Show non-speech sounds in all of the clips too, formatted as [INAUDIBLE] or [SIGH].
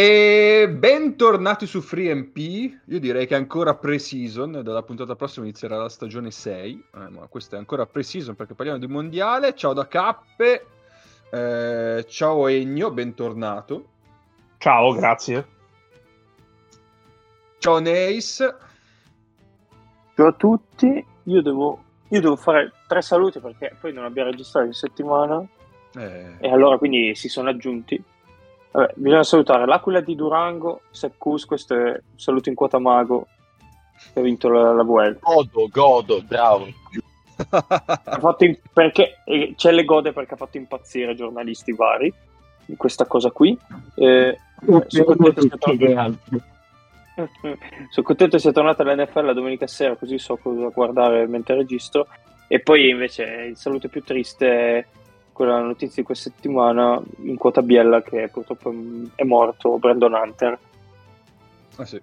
E bentornati su FreeMP. Io direi che è ancora pre-season. Dalla puntata prossima inizierà la stagione 6. Eh, ma questa è ancora pre-season perché parliamo di mondiale. Ciao da Cappe. Eh, ciao Egno, bentornato. Ciao, grazie. Ciao Neis. Ciao a tutti. Io devo, io devo fare tre saluti perché poi non abbiamo registrato in settimana. Eh, E allora quindi si sono aggiunti. Vabbè, bisogna salutare l'Aquila di Durango, Seccus, questo è un saluto in quota mago che ha vinto la, la Vuelta. Godo, godo, bravo. [LAUGHS] Ha fatto in- perché, eh, ce le gode perché ha fatto impazzire giornalisti vari di questa cosa qui. Eh, sono contento sia tornato- [LAUGHS] sono contento sia tornata all'NFL la domenica sera, così so cosa guardare mentre registro. E poi invece il saluto più triste è quella notizia di questa settimana in quota biella che purtroppo è morto Brandon Hunter, ah, sì.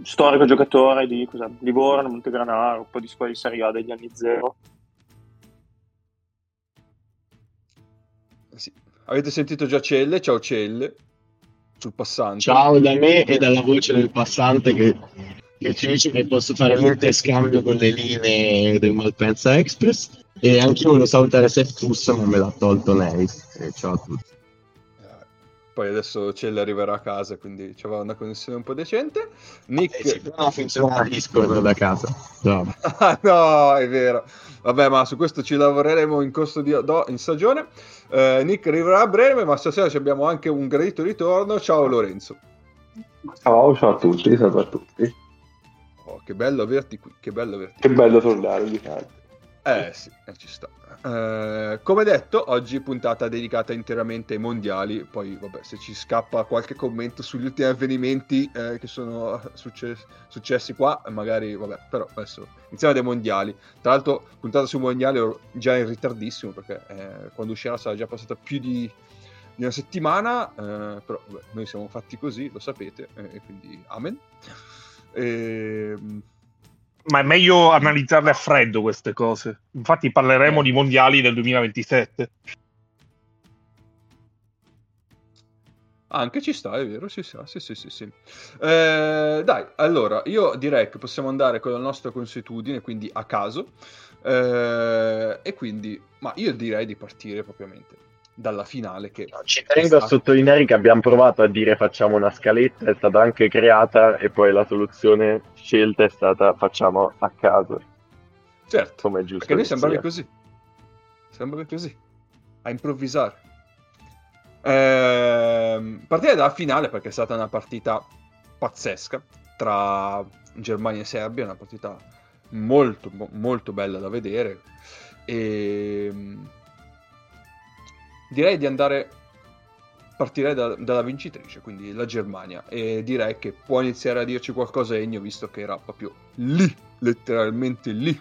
storico giocatore di cosa, Livorno, Montegranaro, un po' di squadre di Serie A degli anni zero. Sì. Avete sentito già Celle? Ciao Celle. Sul passante. Ciao da me e dalla voce del passante che, che ci dice che posso fare l'interscambio con le linee del Malpensa Express e anche io volevo salutare Seth Fusso ma me l'ha tolto lei E ciao a tutti Eh, Poi adesso Celle arriverà a casa, quindi c'aveva una connessione un po' decente. Nick... Eh sì, non funziona Discord da casa Bravo. [LAUGHS] Ah, no, è vero. Vabbè, ma su questo ci lavoreremo in corso di do- in stagione. Eh, Nick arriverà a breve, ma stasera ci abbiamo anche un gradito ritorno. Ciao Lorenzo. Ciao, ciao a tutti, ciao a tutti. Che bello averti qui, che bello averti Che bello tornare ogni tanto. Eh sì, eh, ci sta. Eh, come detto, oggi puntata dedicata interamente ai mondiali. Poi, vabbè, se ci scappa qualche commento sugli ultimi avvenimenti eh, che sono succe- successi qua, magari, vabbè, però adesso iniziamo dai mondiali. Tra l'altro, puntata sui mondiali già in ritardissimo perché eh, quando uscirà sarà già passata più di, di una settimana. eh, però, vabbè, noi siamo fatti così, lo sapete, eh, e quindi amen. Ehm, Ma è meglio analizzarle a freddo queste cose. Infatti parleremo di mondiali del 2027. Anche ci sta, è vero, ci sta, sì, sì, sì, sì. Eh, dai, allora, io direi che possiamo andare con la nostra consuetudine, quindi a caso, Eh, e quindi, ma io direi di partire propriamente dalla finale che... Ci tengo a sottolineare che abbiamo provato a dire facciamo una scaletta, è stata anche creata e poi la soluzione scelta è stata facciamo a caso, Certo, come è giusto. perché noi che sembravi sia. così, sembravi così, a improvvisare. Ehm, partire dalla finale perché è stata una partita pazzesca tra Germania e Serbia, una partita molto, mo- molto bella da vedere. E direi di andare partirei da- dalla vincitrice, quindi la Germania, e direi che può iniziare a dirci qualcosa Ennio, visto che era proprio lì, letteralmente lì.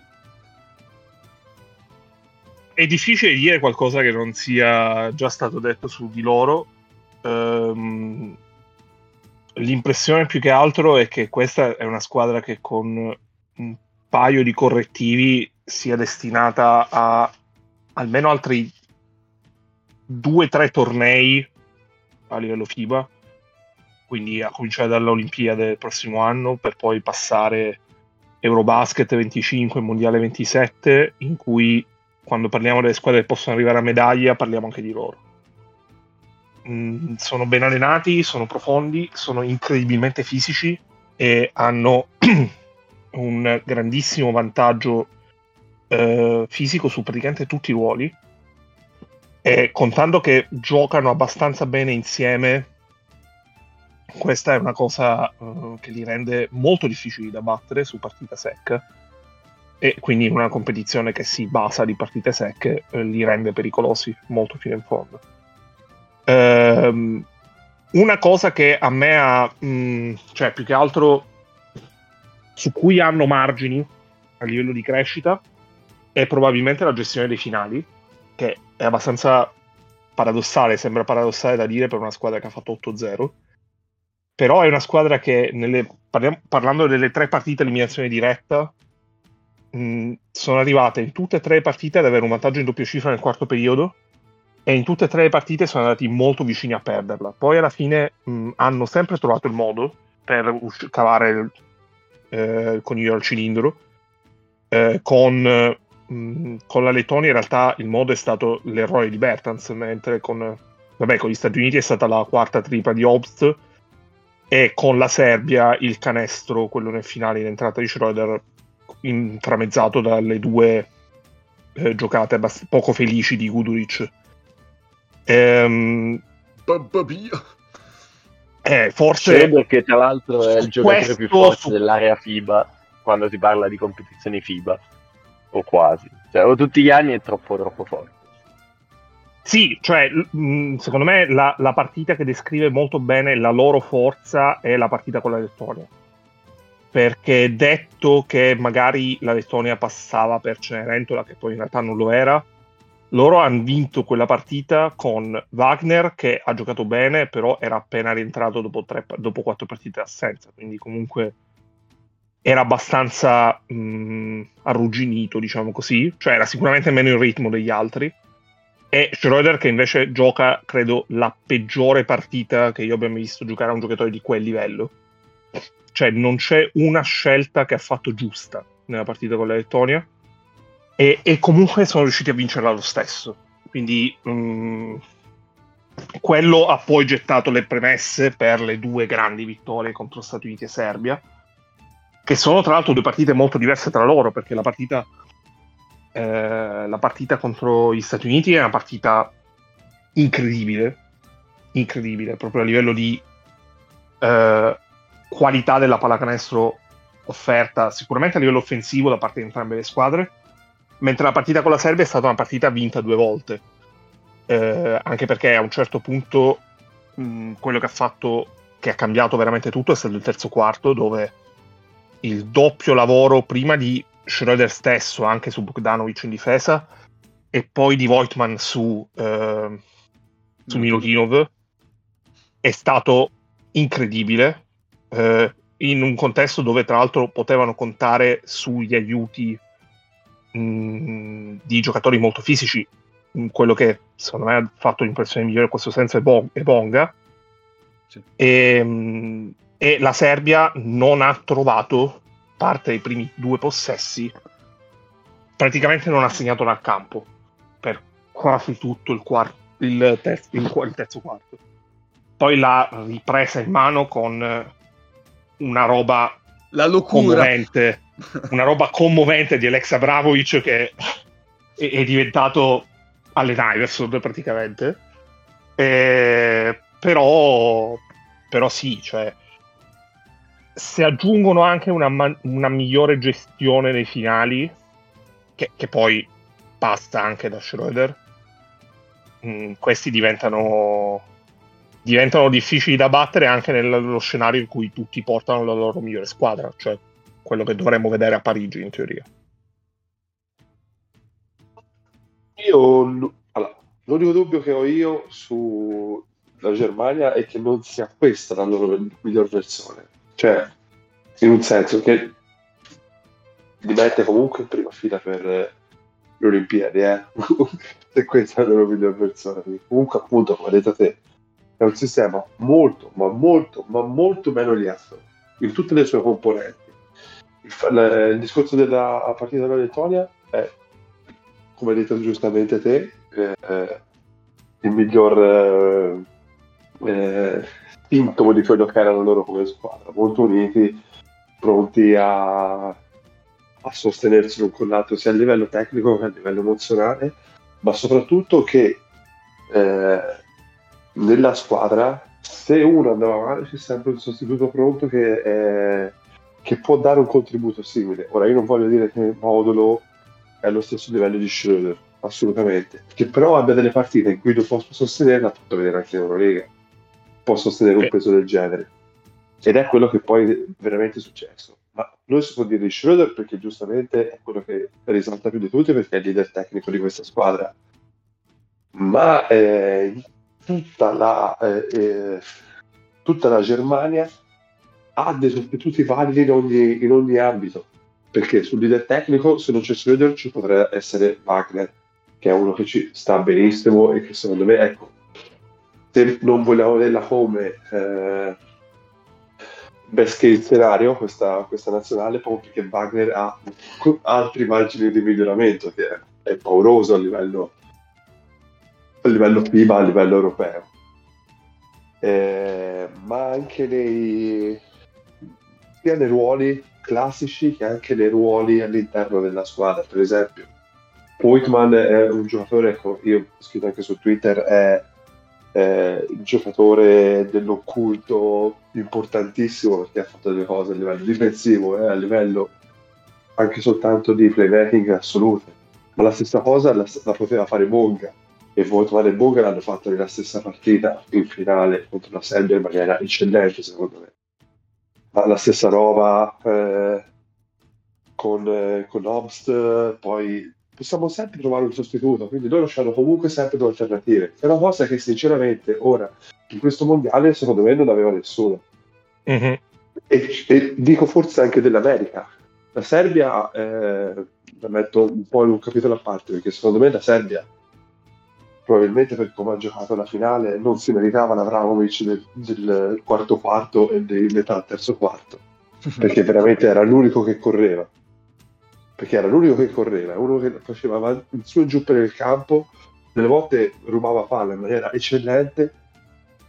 È difficile dire qualcosa che non sia già stato detto su di loro. Ehm, l'impressione più che altro è che questa è una squadra che con un paio di correttivi sia destinata a almeno altri due o tre tornei a livello FIBA, quindi a cominciare dalla Olimpiade del prossimo anno per poi passare Eurobasket 25 e Mondiale 27, in cui quando parliamo delle squadre che possono arrivare a medaglia parliamo anche di loro. Mm, sono ben allenati, sono profondi, sono incredibilmente fisici e hanno [CLEARS THROAT] un grandissimo vantaggio eh, fisico su praticamente tutti i ruoli. E contando che giocano abbastanza bene insieme, questa è una cosa eh, che li rende molto difficili da battere su partita secca. E quindi in una competizione che si basa di partite secche eh, li rende pericolosi molto fino in fondo. Ehm, una cosa che a me ha, mh, cioè più che altro su cui hanno margini a livello di crescita è probabilmente la gestione dei finali, che è abbastanza paradossale, sembra paradossale da dire per una squadra che ha fatto 8-0. Però è una squadra che, nelle, parliamo- parlando delle tre partite eliminazione diretta, mh, sono arrivate in tutte e tre le partite ad avere un vantaggio in doppia cifra nel quarto periodo e in tutte e tre le partite sono andati molto vicini a perderla. Poi alla fine mh, hanno sempre trovato il modo per usci- cavare il, eh, il coniglio al cilindro. Eh, con, mh, con, la Lettonia in realtà il modo è stato l'errore di Bertans, mentre con, vabbè, con gli Stati Uniti è stata la quarta tripla di Obst e con la Serbia il canestro, quello nel finale in entrata di Schroeder, intramezzato dalle due eh, giocate abbast- poco felici di Guduric. Ehm, eh, forse Schroeder che tra l'altro è il giocatore questo più forte su- dell'area FIBA quando si parla di competizioni FIBA o quasi. Cioè o tutti gli anni è troppo troppo forte. Sì, cioè, mh, secondo me la, la partita che descrive molto bene la loro forza è la partita con la Lettonia. Perché detto che magari la Lettonia passava per Cenerentola, che poi in realtà non lo era, loro hanno vinto quella partita con Wagner che ha giocato bene, però era appena rientrato dopo, tre, dopo quattro partite d'assenza, quindi comunque era abbastanza mh, arrugginito, diciamo così, cioè era sicuramente meno in ritmo degli altri e Schroeder che invece gioca, credo, la peggiore partita che io abbia mai visto giocare a un giocatore di quel livello. Cioè, non c'è una scelta che ha fatto giusta nella partita con la Lettonia. E, e comunque sono riusciti a vincerla lo stesso. Quindi mm, quello ha poi gettato le premesse per le due grandi vittorie contro Stati Uniti e Serbia, che sono tra l'altro due partite molto diverse tra loro, perché la partita eh, la partita contro gli Stati Uniti è una partita incredibile, incredibile, proprio a livello di eh, qualità della pallacanestro offerta, sicuramente a livello offensivo da parte di entrambe le squadre, mentre la partita con la Serbia è stata una partita vinta due volte, eh, anche perché a un certo punto mh, quello che ha fatto, che ha cambiato veramente tutto è stato il terzo quarto, dove il doppio lavoro prima di Schroeder stesso anche su Bogdanovic in difesa e poi di Voigtman su, eh, su Milutinov è stato incredibile eh, in un contesto dove tra l'altro potevano contare sugli aiuti mh, di giocatori molto fisici. Mh, quello che secondo me ha fatto l'impressione migliore in questo senso è, Bo- è Bonga. Sì. e, mh, e la Serbia non ha trovato parte dei primi due possessi praticamente non ha segnato dal campo per quasi tutto il, quarto, il, terzo, il, il terzo quarto. Poi l'ha ripresa in mano con una roba La locura. commovente, una roba commovente di Alexa Bravovic che è, è diventato Allen Iverson praticamente. Eh, però, però sì, cioè, se aggiungono anche una, una migliore gestione nei finali, che, che poi passa anche da Schroeder, mh, questi diventano, diventano difficili da battere anche nello scenario in cui tutti portano la loro migliore squadra, cioè quello che dovremmo vedere a Parigi in teoria. Io, allora, l'unico dubbio che ho io sulla Germania è che non sia questa la loro miglior versione. Cioè, in un senso che li mette comunque in prima fila per eh, le Olimpiadi, eh? [LAUGHS] se questa è la loro miglior. Quindi Comunque, appunto, come hai detto te, è un sistema molto, ma molto, ma molto meno lieto in tutte le sue componenti. Il, la- il discorso della partita della Lettonia è, come hai detto giustamente te, eh, eh, il miglior eh, eh, sintomo di quello che erano loro come squadra, molto uniti, pronti a, a sostenersi l'un con l'altro sia a livello tecnico che a livello emozionale, ma soprattutto che eh, nella squadra se uno andava male c'è sempre un sostituto pronto che, eh, che può dare un contributo simile. Ora io non voglio dire che Modulo è allo stesso livello di Schroeder, assolutamente, che però abbia delle partite in cui lo posso sostenere, l'ha fatto vedere anche in Eurolega, può sostenere un peso del genere. Ed è quello che poi è veramente successo. Ma noi si può dire di Schroeder perché giustamente è quello che risalta più di tutti perché è il leader tecnico di questa squadra. Ma eh, tutta, la, eh, eh, tutta la Germania ha dei sostituti validi in ogni, in ogni ambito. Perché sul leader tecnico, se non c'è Schroeder, ci potrebbe essere Wagner, che è uno che ci sta benissimo e che secondo me, ecco, se non vogliamo vederla come eh, best case scenario questa, questa nazionale, proprio perché Wagner ha altri margini di miglioramento, che è, è pauroso a livello, a livello FIBA, a livello europeo. Eh, ma anche nei, sia nei ruoli classici che anche nei ruoli all'interno della squadra. Per esempio, Poitman è un giocatore, ecco, io ho scritto anche su Twitter, è eh, giocatore dell'occulto importantissimo perché ha fatto delle cose a livello difensivo e eh, a livello anche soltanto di playmaking assolute. Ma la stessa cosa la, la poteva fare Bonga e Voitman e Bonga l'hanno fatto nella stessa partita in finale contro la Serbia in maniera eccellente secondo me. Ma la stessa roba eh, con, eh, con Obst, poi possiamo sempre trovare un sostituto, quindi loro hanno comunque sempre due alternative. È una cosa che sinceramente ora, in questo mondiale, secondo me non aveva nessuno. Mm-hmm. E, e, dico forse anche dell'America. La Serbia, eh, la metto un po' in un capitolo a parte, perché secondo me la Serbia, probabilmente per come ha giocato la finale, non si meritava l'Avramovic del, del quarto quarto e di metà terzo quarto, [LAUGHS] perché veramente era l'unico che correva perché era l'unico che correva, uno che faceva il suo giù per il campo, delle volte rubava palla in maniera eccellente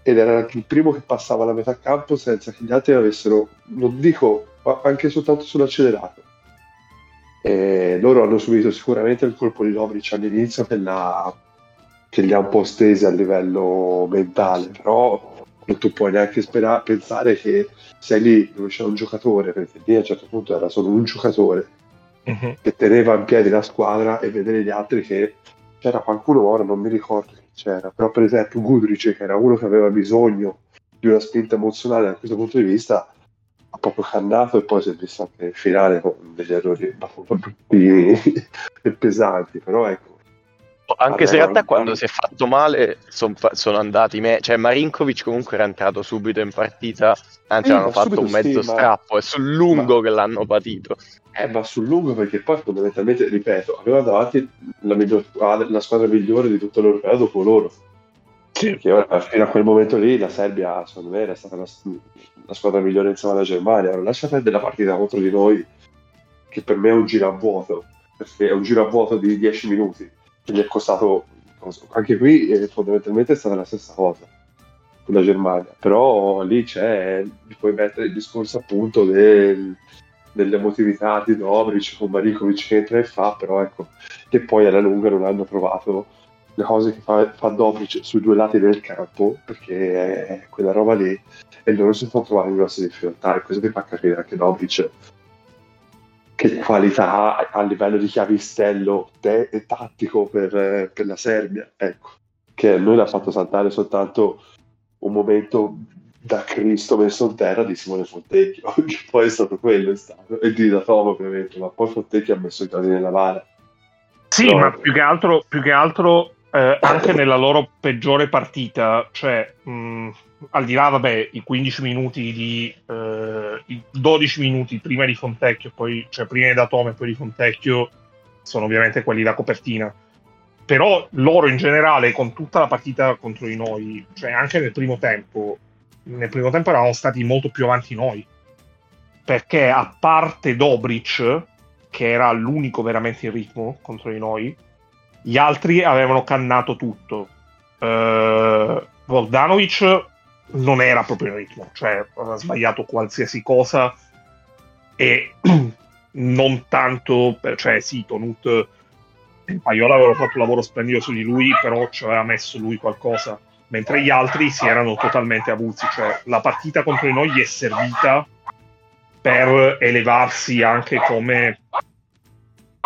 ed era anche il primo che passava la metà campo senza che gli altri avessero, non dico, anche soltanto sull'accelerato. E loro hanno subito sicuramente il colpo di Lovric all'inizio che, la, che li ha un po' stesi a livello mentale, però non tu puoi neanche sperare, pensare che sei lì dove c'è un giocatore, perché lì a un certo punto era solo un giocatore uh-huh. che teneva in piedi la squadra e vedere gli altri che c'era qualcuno, ora non mi ricordo chi c'era, però per esempio Gudric che era uno che aveva bisogno di una spinta emozionale da questo punto di vista ha proprio cannato e poi si è visto anche nel finale con degli errori abbastanza brutti [LAUGHS] e pesanti, però ecco anche Vabbè, se in realtà non... quando si è fatto male son, sono andati me- cioè Marinkovic comunque era entrato subito in partita anzi eh, hanno fatto un mezzo sì, strappo ma... è sul lungo ma... che l'hanno patito. Eh ma sul lungo perché poi fondamentalmente ripeto aveva davanti la, miglior, la squadra migliore di tutto l'Europeo dopo loro. Sì. perché fino a quel momento lì la Serbia secondo me era stata la, la squadra migliore insieme alla Germania. Ora lascia perdere la partita contro di noi che per me è un giro a vuoto perché è un giro a vuoto di 10 minuti gli è costato anche qui eh, fondamentalmente è stata la stessa cosa con la Germania. Però lì c'è puoi mettere il discorso appunto del, dell'emotività di Dobric con Marikovic che entra e fa però ecco che poi alla lunga non hanno trovato le cose che fa, fa Dobric sui due lati del campo perché è quella roba lì e loro si sono trovati in grosse difficoltà e questo ti fa capire anche Dobric che qualità a livello di chiavistello te- e tattico per, per, la Serbia, ecco, che a noi l'ha fatto saltare soltanto un momento da Cristo messo in terra di Simone Fontecchio, che poi è stato quello, è stato, e di Datoma ovviamente, ma poi Fontecchio ha messo i piedi nella vara. Sì, no. ma più che altro, più che altro eh, anche nella loro peggiore partita, cioè mh, al di là, vabbè, i 15 minuti di eh, i 12 minuti prima di Fontecchio, poi, cioè prima di Tome e poi di Fontecchio, sono ovviamente quelli da copertina. Però loro in generale, con tutta la partita contro di noi, cioè anche nel primo tempo, nel primo tempo eravamo stati molto più avanti noi. Perché a parte Dobric, che era l'unico veramente in ritmo contro di noi, gli altri avevano cannato tutto. Uh, Voldanovic non era proprio in ritmo, cioè aveva sbagliato qualsiasi cosa e [CLEARS THROAT] non tanto, per, cioè sì, Tonut e Paiola avevano fatto un lavoro splendido su di lui, però ci aveva messo lui qualcosa, mentre gli altri si erano totalmente avulsi, cioè la partita contro di noi gli è servita per elevarsi anche come,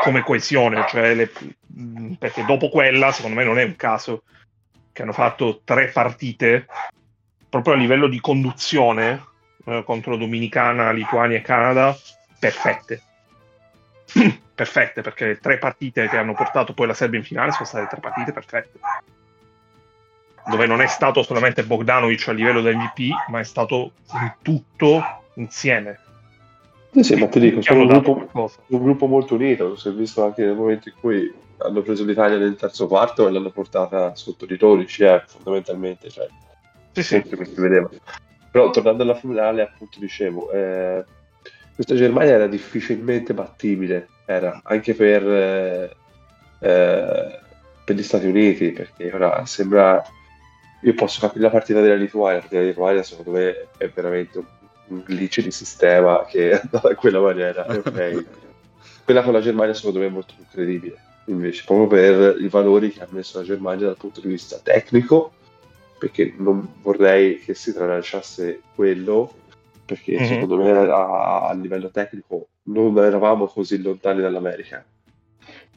come coesione, cioè le, perché dopo quella, secondo me non è un caso che hanno fatto tre partite proprio a livello di conduzione eh, contro Dominicana, Lituania e Canada, perfette. [CLEARS THROAT] perfette, perché le tre partite che hanno portato poi la Serbia in finale sono state tre partite perfette. Dove non è stato solamente Bogdanovic a livello da MVP, ma è stato tutto insieme. Sì, sì, ma ti dico, sono un gruppo, un gruppo, molto unito, si è visto anche nel momento in cui hanno preso l'Italia nel terzo quarto e l'hanno portata sotto di 12, eh, fondamentalmente, cioè, sì, che si vedeva. Però tornando alla finale, appunto dicevo, eh, questa Germania era difficilmente battibile, era anche per, eh, eh per gli Stati Uniti, perché ora sembra... Io posso capire la partita della Lituania, la partita della Lituania secondo me è veramente un glitch di sistema che è andata in quella maniera, [LAUGHS] ok. Quella con la Germania secondo me è molto più credibile, invece, proprio per i valori che ha messo la Germania dal punto di vista tecnico, perché non vorrei che si tralasciasse quello, perché mm-hmm. secondo me a, a, livello tecnico non eravamo così lontani dall'America.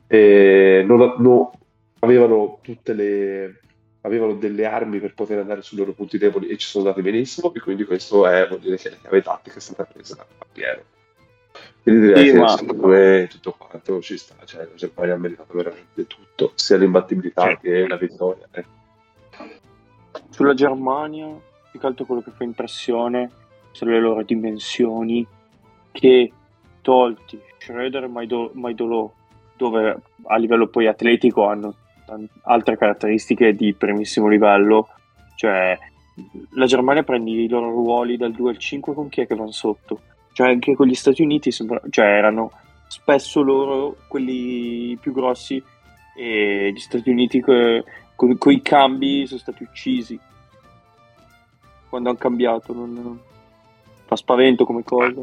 E non, no, avevano tutte le avevano delle armi per poter andare sui loro punti deboli e ci sono andati benissimo e quindi questo è, vuol dire che la chiave tattica è stata presa a pieno quindi direi sì, che ma... secondo me tutto quanto ci sta, cioè la Germania ha meritato veramente tutto, sia l'imbattibilità sì. che la vittoria. Eh. Sulla Germania, più che altro quello che fa impressione sono le loro dimensioni che tolti Schroeder e Maidolo, dove a livello poi atletico hanno altre caratteristiche di primissimo livello, cioè la Germania prende i loro ruoli dal 2 al 5 con chi è che vanno sotto? Cioè anche con gli Stati Uniti sembra, cioè, erano spesso loro quelli più grossi e gli Stati Uniti que, con, con i cambi sono stati uccisi quando hanno cambiato. Non, fa spavento come cosa.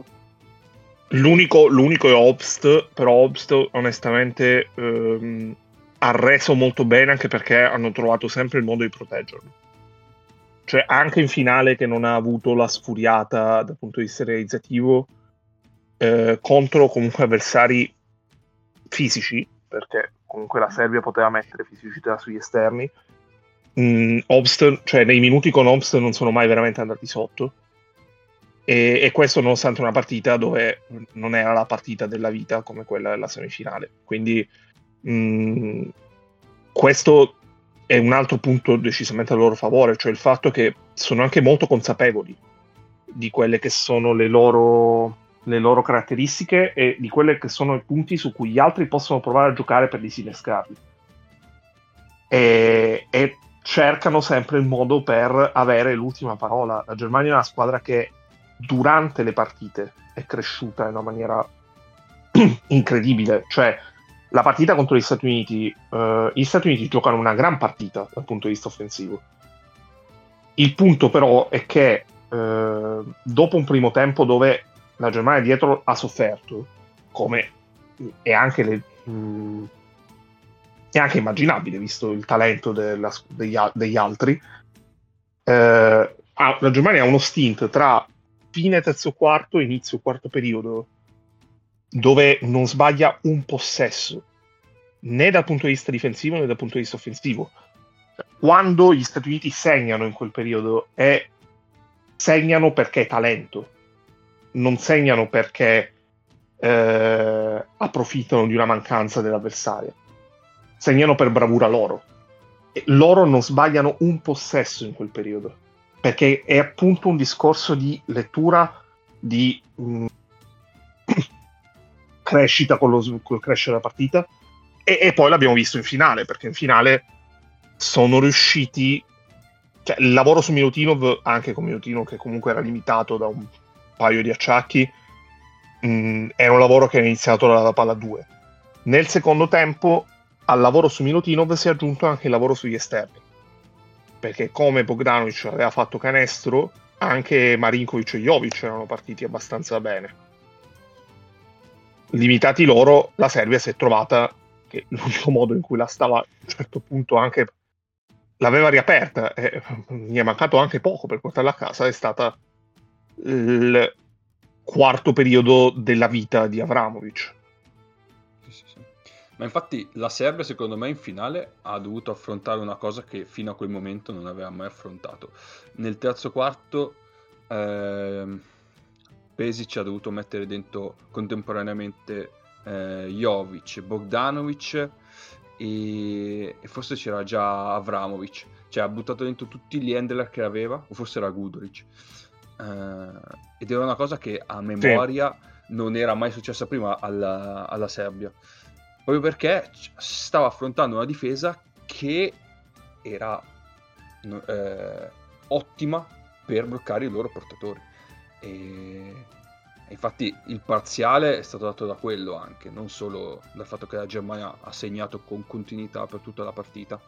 L'unico, l'unico è Obst, però Obst onestamente ehm, ha reso molto bene anche perché hanno trovato sempre il modo di proteggerlo cioè anche in finale che non ha avuto la sfuriata dal punto di vista realizzativo eh, contro comunque avversari fisici, perché comunque la Serbia poteva mettere fisicità sugli esterni. Mm, Obst, cioè nei minuti con Obst non sono mai veramente andati sotto. E, e, questo nonostante una partita dove non era la partita della vita come quella della semifinale. Quindi mm, questo è un altro punto decisamente a loro favore, cioè il fatto che sono anche molto consapevoli di quelle che sono le loro, le loro caratteristiche e di quelli che sono i punti su cui gli altri possono provare a giocare per disinnescarli. E, e cercano sempre il modo per avere l'ultima parola. La Germania è una squadra che durante le partite è cresciuta in una maniera [CLEARS THROAT] incredibile, cioè la partita contro gli Stati Uniti, uh, gli Stati Uniti giocano una gran partita dal punto di vista offensivo. Il punto però è che uh, dopo un primo tempo dove la Germania dietro ha sofferto, come è anche, le, mh, mm, è anche immaginabile visto il talento della, degli, degli, altri, uh, la Germania ha uno stint tra fine terzo quarto e inizio quarto periodo dove non sbaglia un possesso, né dal punto di vista difensivo né dal punto di vista offensivo. Quando gli Stati Uniti segnano in quel periodo, è, segnano perché è talento, non segnano perché eh, approfittano di una mancanza dell'avversario, segnano per bravura loro. E loro non sbagliano un possesso in quel periodo, perché è appunto un discorso di lettura di... Mh, [CLEARS THROAT] crescita con, lo, col crescere della partita. E, e, poi l'abbiamo visto in finale, perché in finale sono riusciti. Cioè, il lavoro su Milutinov, anche con Milutinov, che comunque era limitato da un paio di acciacchi, mh, mm, era un lavoro che è iniziato dalla palla 2. Nel secondo tempo, al lavoro su Milutinov si è aggiunto anche il lavoro sugli esterni. Perché come Bogdanovic aveva fatto canestro, anche Marinkovic e Jovic erano partiti abbastanza bene limitati loro, la Serbia si è trovata che l'unico modo in cui la stava a un certo punto anche l'aveva riaperta e gli è mancato anche poco per portarla a casa è stata il quarto periodo della vita di Avramovic. Sì, sì, sì. Ma infatti la Serbia secondo me in finale ha dovuto affrontare una cosa che fino a quel momento non aveva mai affrontato. Nel terzo quarto ehm Pesic ha dovuto mettere dentro contemporaneamente eh, Jovic, Bogdanovic e, e, forse c'era già Avramovic, cioè ha buttato dentro tutti gli handler che aveva, o forse era Guduric. Eh, ed era una cosa che a memoria sì. non era mai successa prima alla, alla Serbia. proprio perché stava affrontando una difesa che era eh, ottima per bloccare i loro portatori. E infatti il parziale è stato dato da quello anche, non solo dal fatto che la Germania ha segnato con continuità per tutta la partita,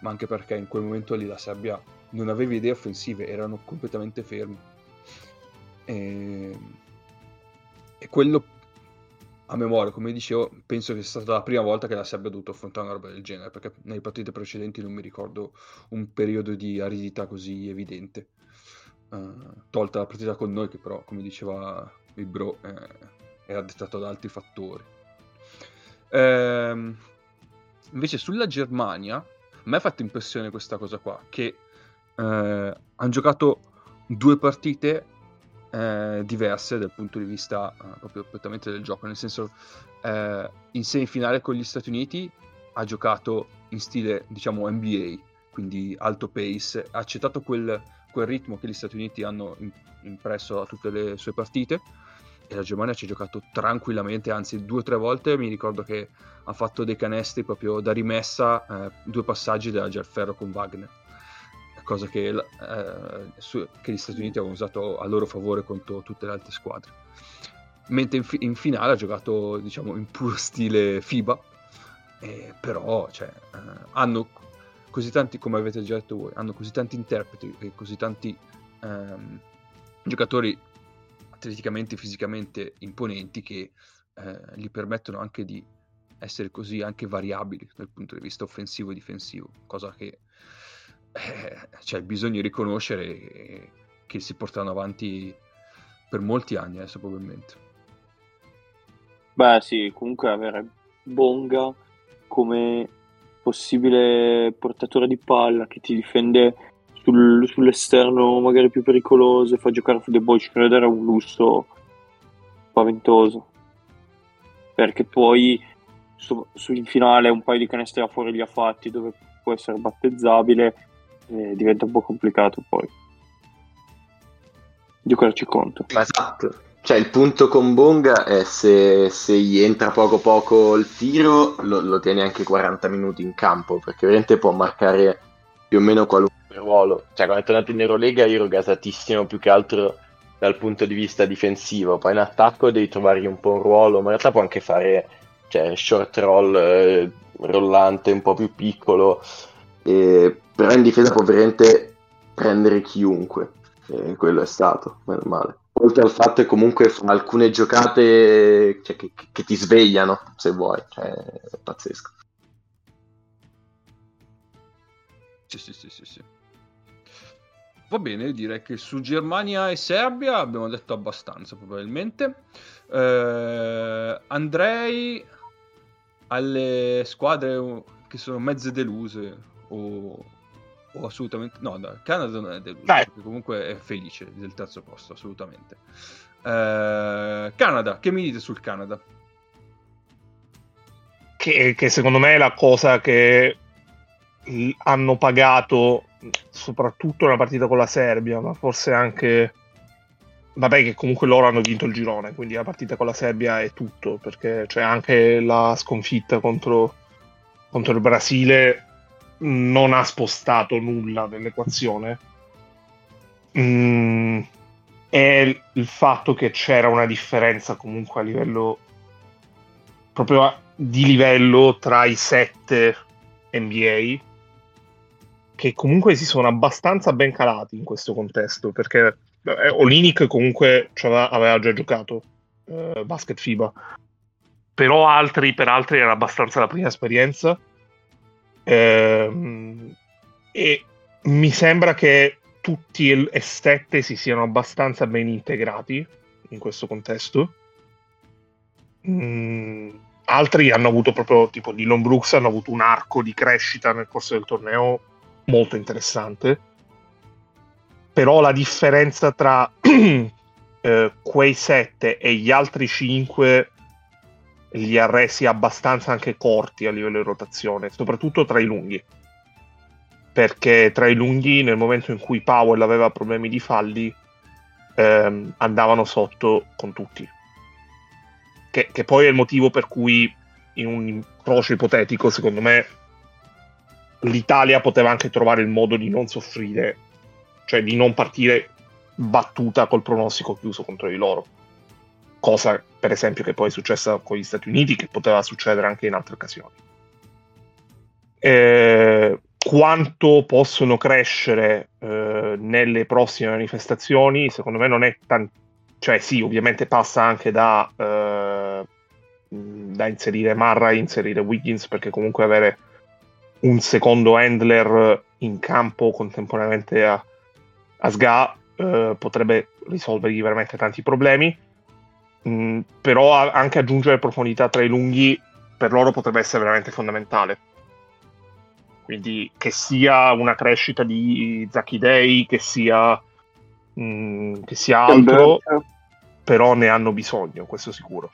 ma anche perché in quel momento lì la Serbia non aveva idee offensive, erano completamente fermi. E, e quello a memoria, come dicevo, penso che sia stata la prima volta che la Serbia ha dovuto affrontare una roba del genere, perché nelle partite precedenti non mi ricordo un periodo di aridità così evidente. Uh, tolta la partita con noi, che però, come diceva il bro, eh, era dettato da altri fattori. Ehm, invece sulla Germania, a me ha fatto impressione questa cosa qua, che eh, hanno giocato due partite eh, diverse dal punto di vista eh, proprio prettamente del gioco, nel senso eh, in semifinale con gli Stati Uniti ha giocato in stile diciamo NBA, quindi alto pace, ha accettato quel, quel ritmo che gli Stati Uniti hanno impresso a tutte le sue partite. E la Germania ci ha giocato tranquillamente, anzi due o tre volte. Mi ricordo che ha fatto dei canestri proprio da rimessa, eh, due passaggi della Gelferro con Wagner. Cosa che, eh, su, che, gli Stati Uniti avevano usato a loro favore contro tutte le altre squadre. Mentre in, fi- in finale ha giocato diciamo, in puro stile FIBA, eh, però cioè, eh, hanno così tanti, come avete già detto voi, hanno così tanti interpreti e così tanti ehm, giocatori atleticamente e fisicamente imponenti che eh, gli permettono anche di essere così anche variabili dal punto di vista offensivo e difensivo, cosa che eh, cioè, bisogna riconoscere che si portano avanti per molti anni adesso probabilmente. Beh sì, comunque avere Bonga come possibile portatore di palla che ti difende sul, sull'esterno magari più pericoloso e fa giocare su The Boy Shredder è un lusso spaventoso perché poi su, su in finale un paio di canestri a fuori li ha fatti dove può essere battezzabile eh, diventa un po' complicato poi giocarci conto. Esatto. Cioè il punto con Bonga è se, se gli entra poco poco il tiro lo, lo tieni anche 40 minuti in campo perché veramente può marcare più o meno qualunque ruolo. Cioè quando è tornato in Eurolega io ero gasatissimo più che altro dal punto di vista difensivo, poi in attacco devi trovargli un po' un ruolo, ma in realtà può anche fare cioè, short roll, eh, rollante un po' più piccolo, eh, però in difesa può veramente prendere chiunque, e quello è stato, meno male. Oltre al fatto che comunque fa alcune giocate cioè, che, che, ti svegliano, se vuoi, cioè, è pazzesco. Sì, sì, sì, sì, sì. Va bene, direi che su Germania e Serbia abbiamo detto abbastanza probabilmente. Eh, andrei alle squadre che sono mezze deluse o, o assolutamente no, no, Canada non è deluso perché comunque è felice del terzo posto assolutamente. Eh, Canada che mi dite sul Canada? Che, che, secondo me è la cosa che hanno pagato soprattutto nella partita con la Serbia ma forse anche vabbè che comunque loro hanno vinto il girone quindi la partita con la Serbia è tutto perché c'è anche la sconfitta contro, contro il Brasile non ha spostato nulla nell'equazione. Mm, è il fatto che c'era una differenza comunque a livello proprio di livello tra i sette NBA che comunque si sono abbastanza ben calati in questo contesto perché eh, Olinic comunque aveva già giocato eh, basket FIBA. Però altri per altri era abbastanza la prima esperienza Ehm, e mi sembra che tutti e sette si siano abbastanza ben integrati in questo contesto. Mm, altri hanno avuto proprio, tipo Dylan Brooks, hanno avuto un arco di crescita nel corso del torneo molto interessante. Però la differenza tra [CLEARS THROAT] eh, quei sette e gli altri cinque li ha resi abbastanza anche corti a livello di rotazione, soprattutto tra i lunghi. Perché tra i lunghi, nel momento in cui Powell aveva problemi di falli, ehm, andavano sotto con tutti. Che, che, poi è il motivo per cui in un approccio ipotetico, secondo me l'Italia poteva anche trovare il modo di non soffrire, cioè di non partire battuta col pronostico chiuso contro di loro. Cosa, per esempio, che poi è successa con gli Stati Uniti, che poteva succedere anche in altre occasioni. Eh, quanto possono crescere eh, nelle prossime manifestazioni, secondo me non è tanto. Cioè, sì, ovviamente passa anche da, eh, da inserire Marra inserire Wiggins, perché comunque avere un secondo handler in campo contemporaneamente a, a Sga eh, potrebbe risolvergli veramente tanti problemi. Mm, però anche aggiungere profondità tra i lunghi per loro potrebbe essere veramente fondamentale. Quindi che sia una crescita di Zaki Day, che sia, mh, mm, che sia altro, però ne hanno bisogno, questo sicuro.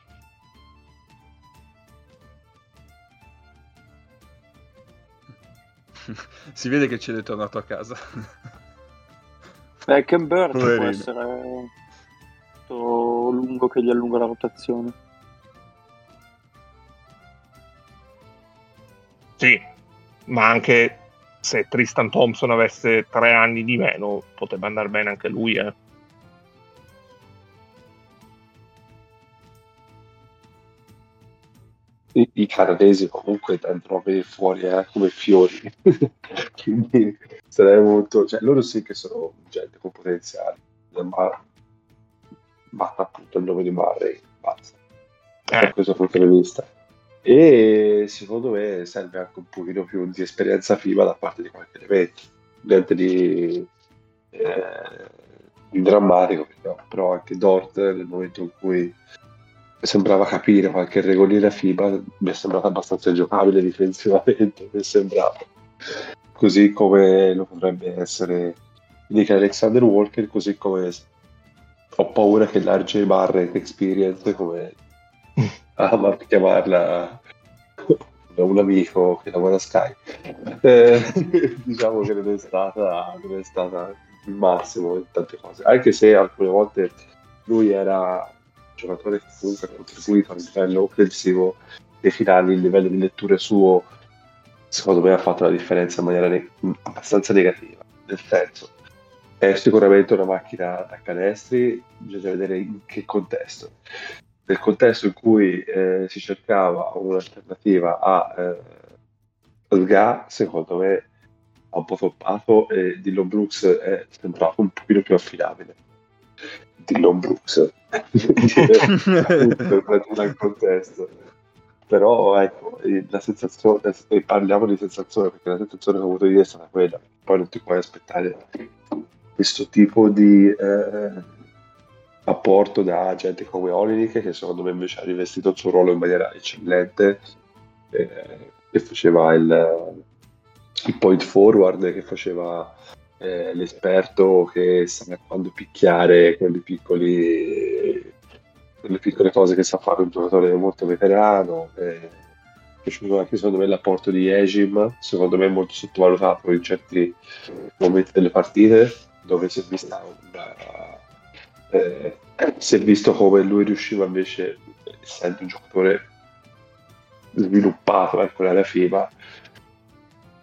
[LAUGHS] si vede che ce l'hai tornato a casa. Beh, Ken Bird può essere lungo che gli allunga la rotazione. Sì, ma anche se Tristan Thompson avesse tre anni di meno, potrebbe andare bene anche lui. Eh. I, I, canadesi comunque tendono a venire fuori eh, come fiori, [LAUGHS] quindi sarei molto. Cioè, loro sì che sono gente con potenziale, ma basta appunto il nome di Murray, basta. Eh. Da questo punto di vista e secondo me serve anche un pochino più di esperienza FIBA da parte di qualche elemento niente di, eh, di drammatico però anche Dort nel momento in cui sembrava capire qualche regolina FIBA mi è sembrato abbastanza giocabile difensivamente mi è sembrato così come lo potrebbe essere Nick Alexander Walker così come ho paura che l'RJ Barrett Experience come [LAUGHS] ama chiamarla da un amico che lavora a Sky. Eh, [LAUGHS] diciamo che non è, stata, non è stata il massimo in tante cose, anche se alcune volte lui era un giocatore che comunque ha contribuito a livello offensivo dei finali, il livello di letture suo secondo me ha fatto la differenza in maniera ne- abbastanza negativa, nel senso è sicuramente una macchina da canestri, bisogna vedere in che contesto. Nel contesto in cui eh, si cercava un'alternativa a eh, Sga, secondo me ha un po' toppato e Dillon Brooks è sembrato un pochino più affidabile. Dillon Brooks. [LAUGHS] Nel contesto. Però ecco la sensazione e parliamo di sensazione perché la sensazione che ho avuto ieri è stata quella. Poi non ti puoi aspettare questo tipo di eh, apporto da gente come Olinick che secondo me invece ha rivestito il suo ruolo in maniera eccellente eh, che faceva il, il, point forward che faceva eh, l'esperto che sa quando picchiare piccoli quelle piccole cose che sa fare un giocatore molto veterano eh, piaciuto anche secondo me l'apporto di Ejim secondo me molto sottovalutato in certi momenti delle partite dove si è vista una eh, si è visto come lui riusciva invece, essendo un giocatore sviluppato ecco, nella FIBA,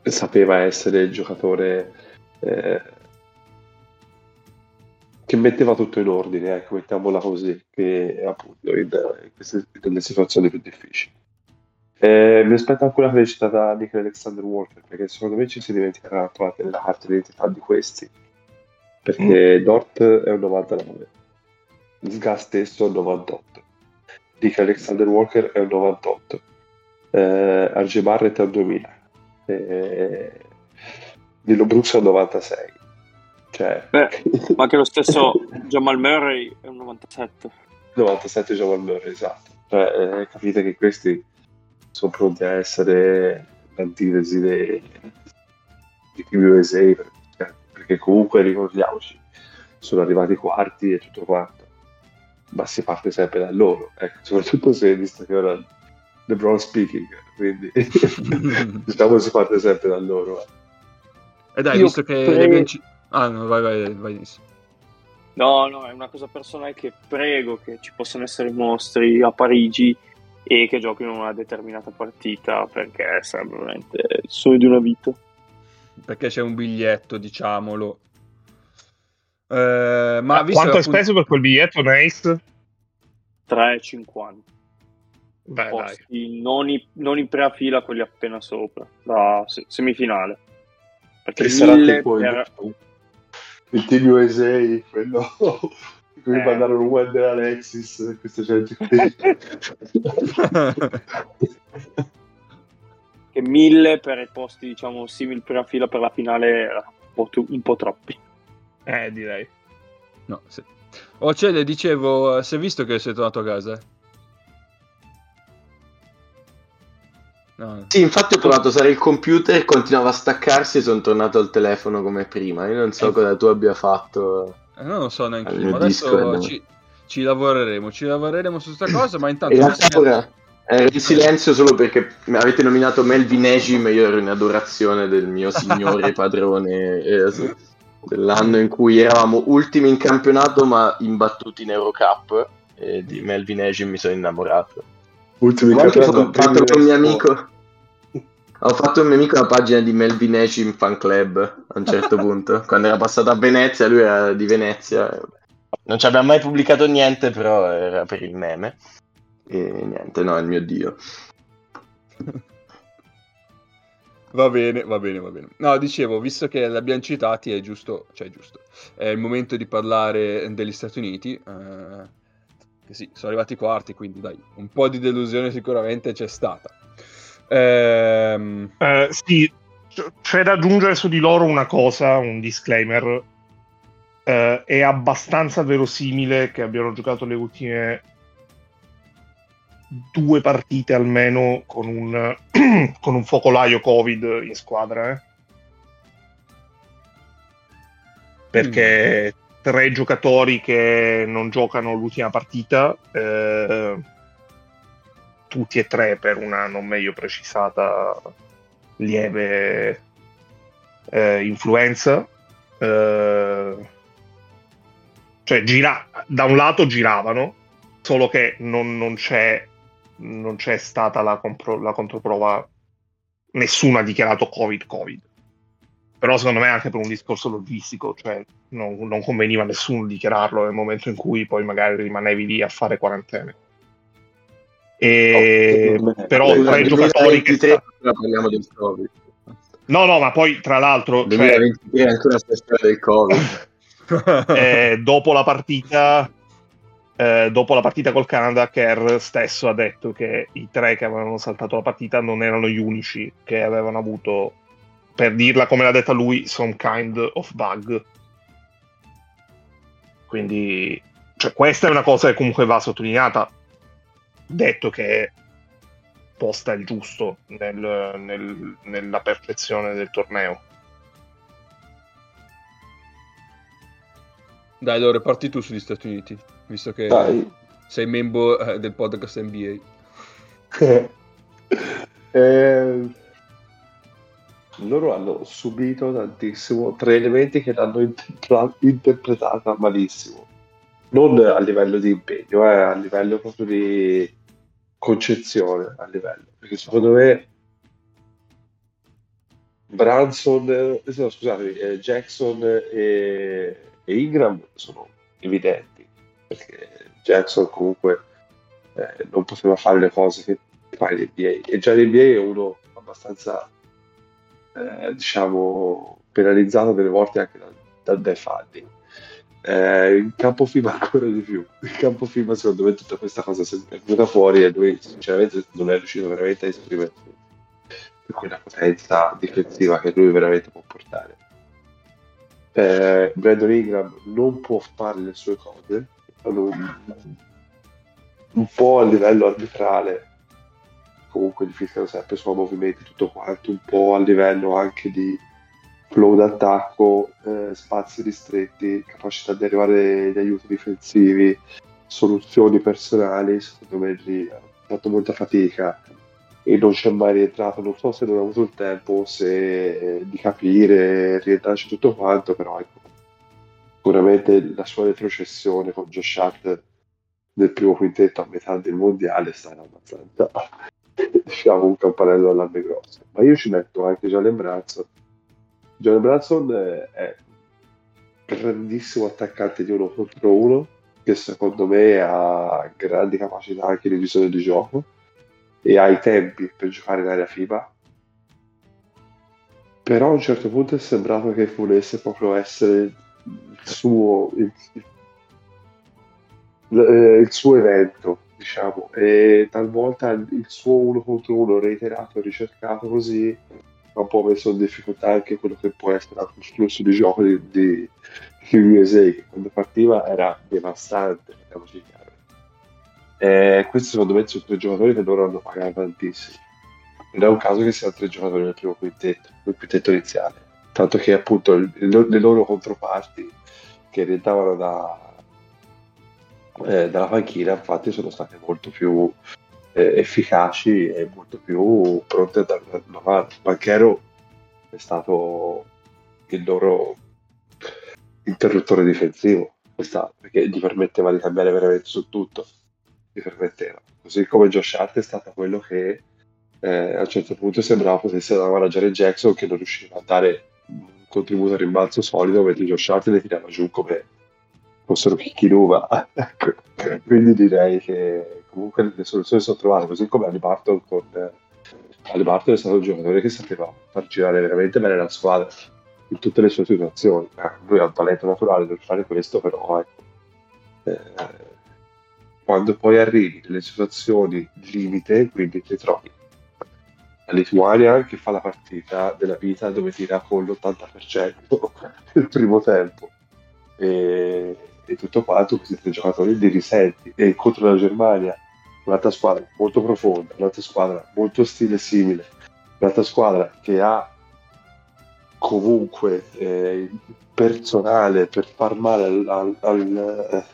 sapeva essere il giocatore eh, che metteva tutto in ordine, ecco, mettiamola così, che appunto in, in queste nelle situazioni più difficili. Eh, mi aspetto anche una crescita da Nick Alexander Walker, perché secondo me ci si dimenticherà parte della carta d'identità di questi, perché mm. Dort è un 99 Sga stesso è un 98 Dick Alexander Walker è un 98 eh, RG Barrett è un 2000 eh, Dillo Brooks è un 96 cioè... Beh, [LAUGHS] ma anche lo stesso Jamal Murray è un 97 97 Jamal Murray esatto. Cioè, eh, capite che questi sono pronti a essere l'antitesi dei, di USA perché comunque ricordiamoci sono arrivati quarti e tutto quanto ma si parte sempre da loro, ecco, [LAUGHS] soprattutto se visto che ora LeBron speaking, quindi [LAUGHS] diciamo si parte sempre da loro. Eh. E dai, Io visto che pre... le vinci... Ah no, vai, vai, vai. No, no, è una cosa personale che prego che ci possano essere mostri a Parigi e che giochino una determinata partita perché sarebbe veramente il sogno di una vita. Perché c'è un biglietto, diciamolo. Eh, ma Ah, visto quanto hai appunto- speso per quel biglietto, Nice? 3,50. Beh, dai. Posti non, i, non in prima fila, quelli appena sopra, da se- semifinale. Perché Che sarà tipo per- il, il Team USA, quello [LAUGHS] in cui Eh. mandarono Wender Alexis, questa gente qui. Che mille per i posti, diciamo, simili prima fila per la finale era un po', tu- un po' troppi. Eh, direi. No, sì. Oh, Cele, dicevo, si è visto che sei tornato a casa? No. Sì, infatti ho provato a usare il computer, continuava a staccarsi e sono tornato al telefono come prima. Io non so cosa tu abbia fatto. Eh, non lo so neanche io, adesso Discord. ci, ci lavoreremo, ci lavoreremo su sta cosa, ma intanto... Ora ero in silenzio solo perché mi avete nominato Melvin Egim e io ero in adorazione del mio signore padrone. eh, dell'anno in cui eravamo ultimi in campionato ma imbattuti in Eurocup. E di Melvin Egim mi sono innamorato. Ultimi Ho anche campionato fatto, fatto con un mio primo- amico. Ho fatto un mio amico una pagina di Melvin Egim fan club a un certo [LAUGHS] punto. Quando era passato a Venezia, lui era di Venezia. Non ci abbiamo mai pubblicato niente, però era per il meme. E niente, no, è il mio dio. [LAUGHS] Va bene, va bene, va bene. No, dicevo, visto che l'abbiamo citati, è giusto, cioè è giusto, è il momento di parlare degli Stati Uniti. eh, che sì, sono arrivati i quarti, quindi dai, un po' di delusione sicuramente c'è stata. Ehm, Eh, sì, c'è da aggiungere su di loro una cosa, un disclaimer. Eh, è abbastanza verosimile che abbiano giocato le ultime due partite almeno con un, [CLEARS THROAT] con un focolaio Covid in squadra. eh. Perché tre giocatori che non giocano l'ultima partita, eh, tutti e tre per una non meglio precisata lieve eh, influenza. Eh, cioè, gira- da un lato giravano, solo che non, non c'è, non c'è stata la, compro- la controprova, nessuno ha dichiarato Covid-Covid. Però secondo me anche per un discorso logistico, cioè non, non conveniva a nessuno dichiararlo nel momento in cui poi magari rimanevi lì a fare quarantene. E, beh, però beh, tre Nel giocatori che 2023 sta- parliamo del Covid. No, no, ma poi tra l'altro, Nel cioè, 2023 è ancora la storia del Covid. [LAUGHS] eh, dopo la partita eh, dopo la partita col Canada Kerr stesso ha detto che i tre che avevano saltato la partita non erano gli unici che avevano avuto per dirla come l'ha detta lui some kind of bug. Quindi cioè, questa è una cosa che comunque va sottolineata. Detto che posta il giusto nel- nel- nella percezione del torneo Dai, allora parti tu sugli Stati Uniti, visto che Dai. sei membro eh, del podcast NBA. [LAUGHS] Eh, loro hanno subito tantissimo tre elementi che l'hanno interpre- interpretata malissimo non a livello di impegno eh, a livello proprio di concezione a livello perché secondo me Branson eh, no, scusatemi eh, Jackson e, e Ingram sono evidenti perché Jackson comunque eh, non poteva fare le cose che fa in NBA e già in NBA è uno abbastanza eh, diciamo penalizzato delle volte anche da- da- falli eh, in campo FIBA ancora di più. In campo FIBA secondo me tutta questa cosa è venuta fuori e lui sinceramente non è riuscito veramente a esprimersi per quella potenza difensiva che lui veramente può portare eh, Brandon Ingram non può fare le sue cose. Non- un po' a livello arbitrale comunque gli fischiano sempre suoi movimenti tutto quanto un po' a livello anche di flow d'attacco eh, spazi ristretti capacità di arrivare agli aiuti difensivi soluzioni personali secondo me lì ha fatto molta fatica e non c'è mai rientrato. Non so se non ha avuto il tempo se eh, di capire rientrarci tutto quanto però ecco. Sicuramente la sua retrocessione con Josh Hart del primo quintetto a metà del mondiale stanno abbastanza [LAUGHS] diciamo un campanello all'anno grosso ma io ci metto anche Jalen Branson Jalen Branson è grandissimo attaccante di uno contro uno che secondo me ha grandi capacità anche di visione di gioco e ha i tempi per giocare in area FIBA però a un certo punto è sembrato che volesse proprio essere il suo il, il eh, suo evento diciamo. E talvolta il suo uno contro uno reiterato e ricercato così ha un po' messo in difficoltà anche quello che può essere il flusso di gioco di, di, USA che quando partiva era devastante diciamoci chiaro e questi secondo me sono tre giocatori che loro hanno pagato tantissimo. Non è un caso che siano tre giocatori nel primo quintetto nel quintetto iniziale. Tanto che appunto le, le loro controparti che rientravano da, eh, dalla panchina infatti sono state molto più eh, efficaci e molto più pronte a dare una mano. Banchero è stato il loro interruttore difensivo perché gli permetteva di cambiare veramente su tutto gli permetteva. Così come Josh Hart è stato quello che eh, a un certo punto sembrava potesse managere Jackson che non riusciva a dare un contributo a rimbalzo solido mentre Josh Hart le tirava giù come fossero chicchi d'uva [LAUGHS] ecco. quindi direi che comunque le soluzioni sono trovate così come Ali Barton con eh, Ali Barton è stato un giocatore che sapeva far girare veramente bene la squadra in tutte le sue situazioni. Eh, lui ha un talento naturale per fare questo però ecco, eh, quando poi arrivi nelle situazioni limite quindi ti trovi la Lituania che fa la partita della vita dove tira con l'80% il [LAUGHS] primo tempo. E, e tutto quanto questi tre giocatori li risenti. E contro la Germania un'altra squadra molto profonda un'altra squadra molto stile simile un'altra squadra che ha comunque eh, personale per far male al, al, al,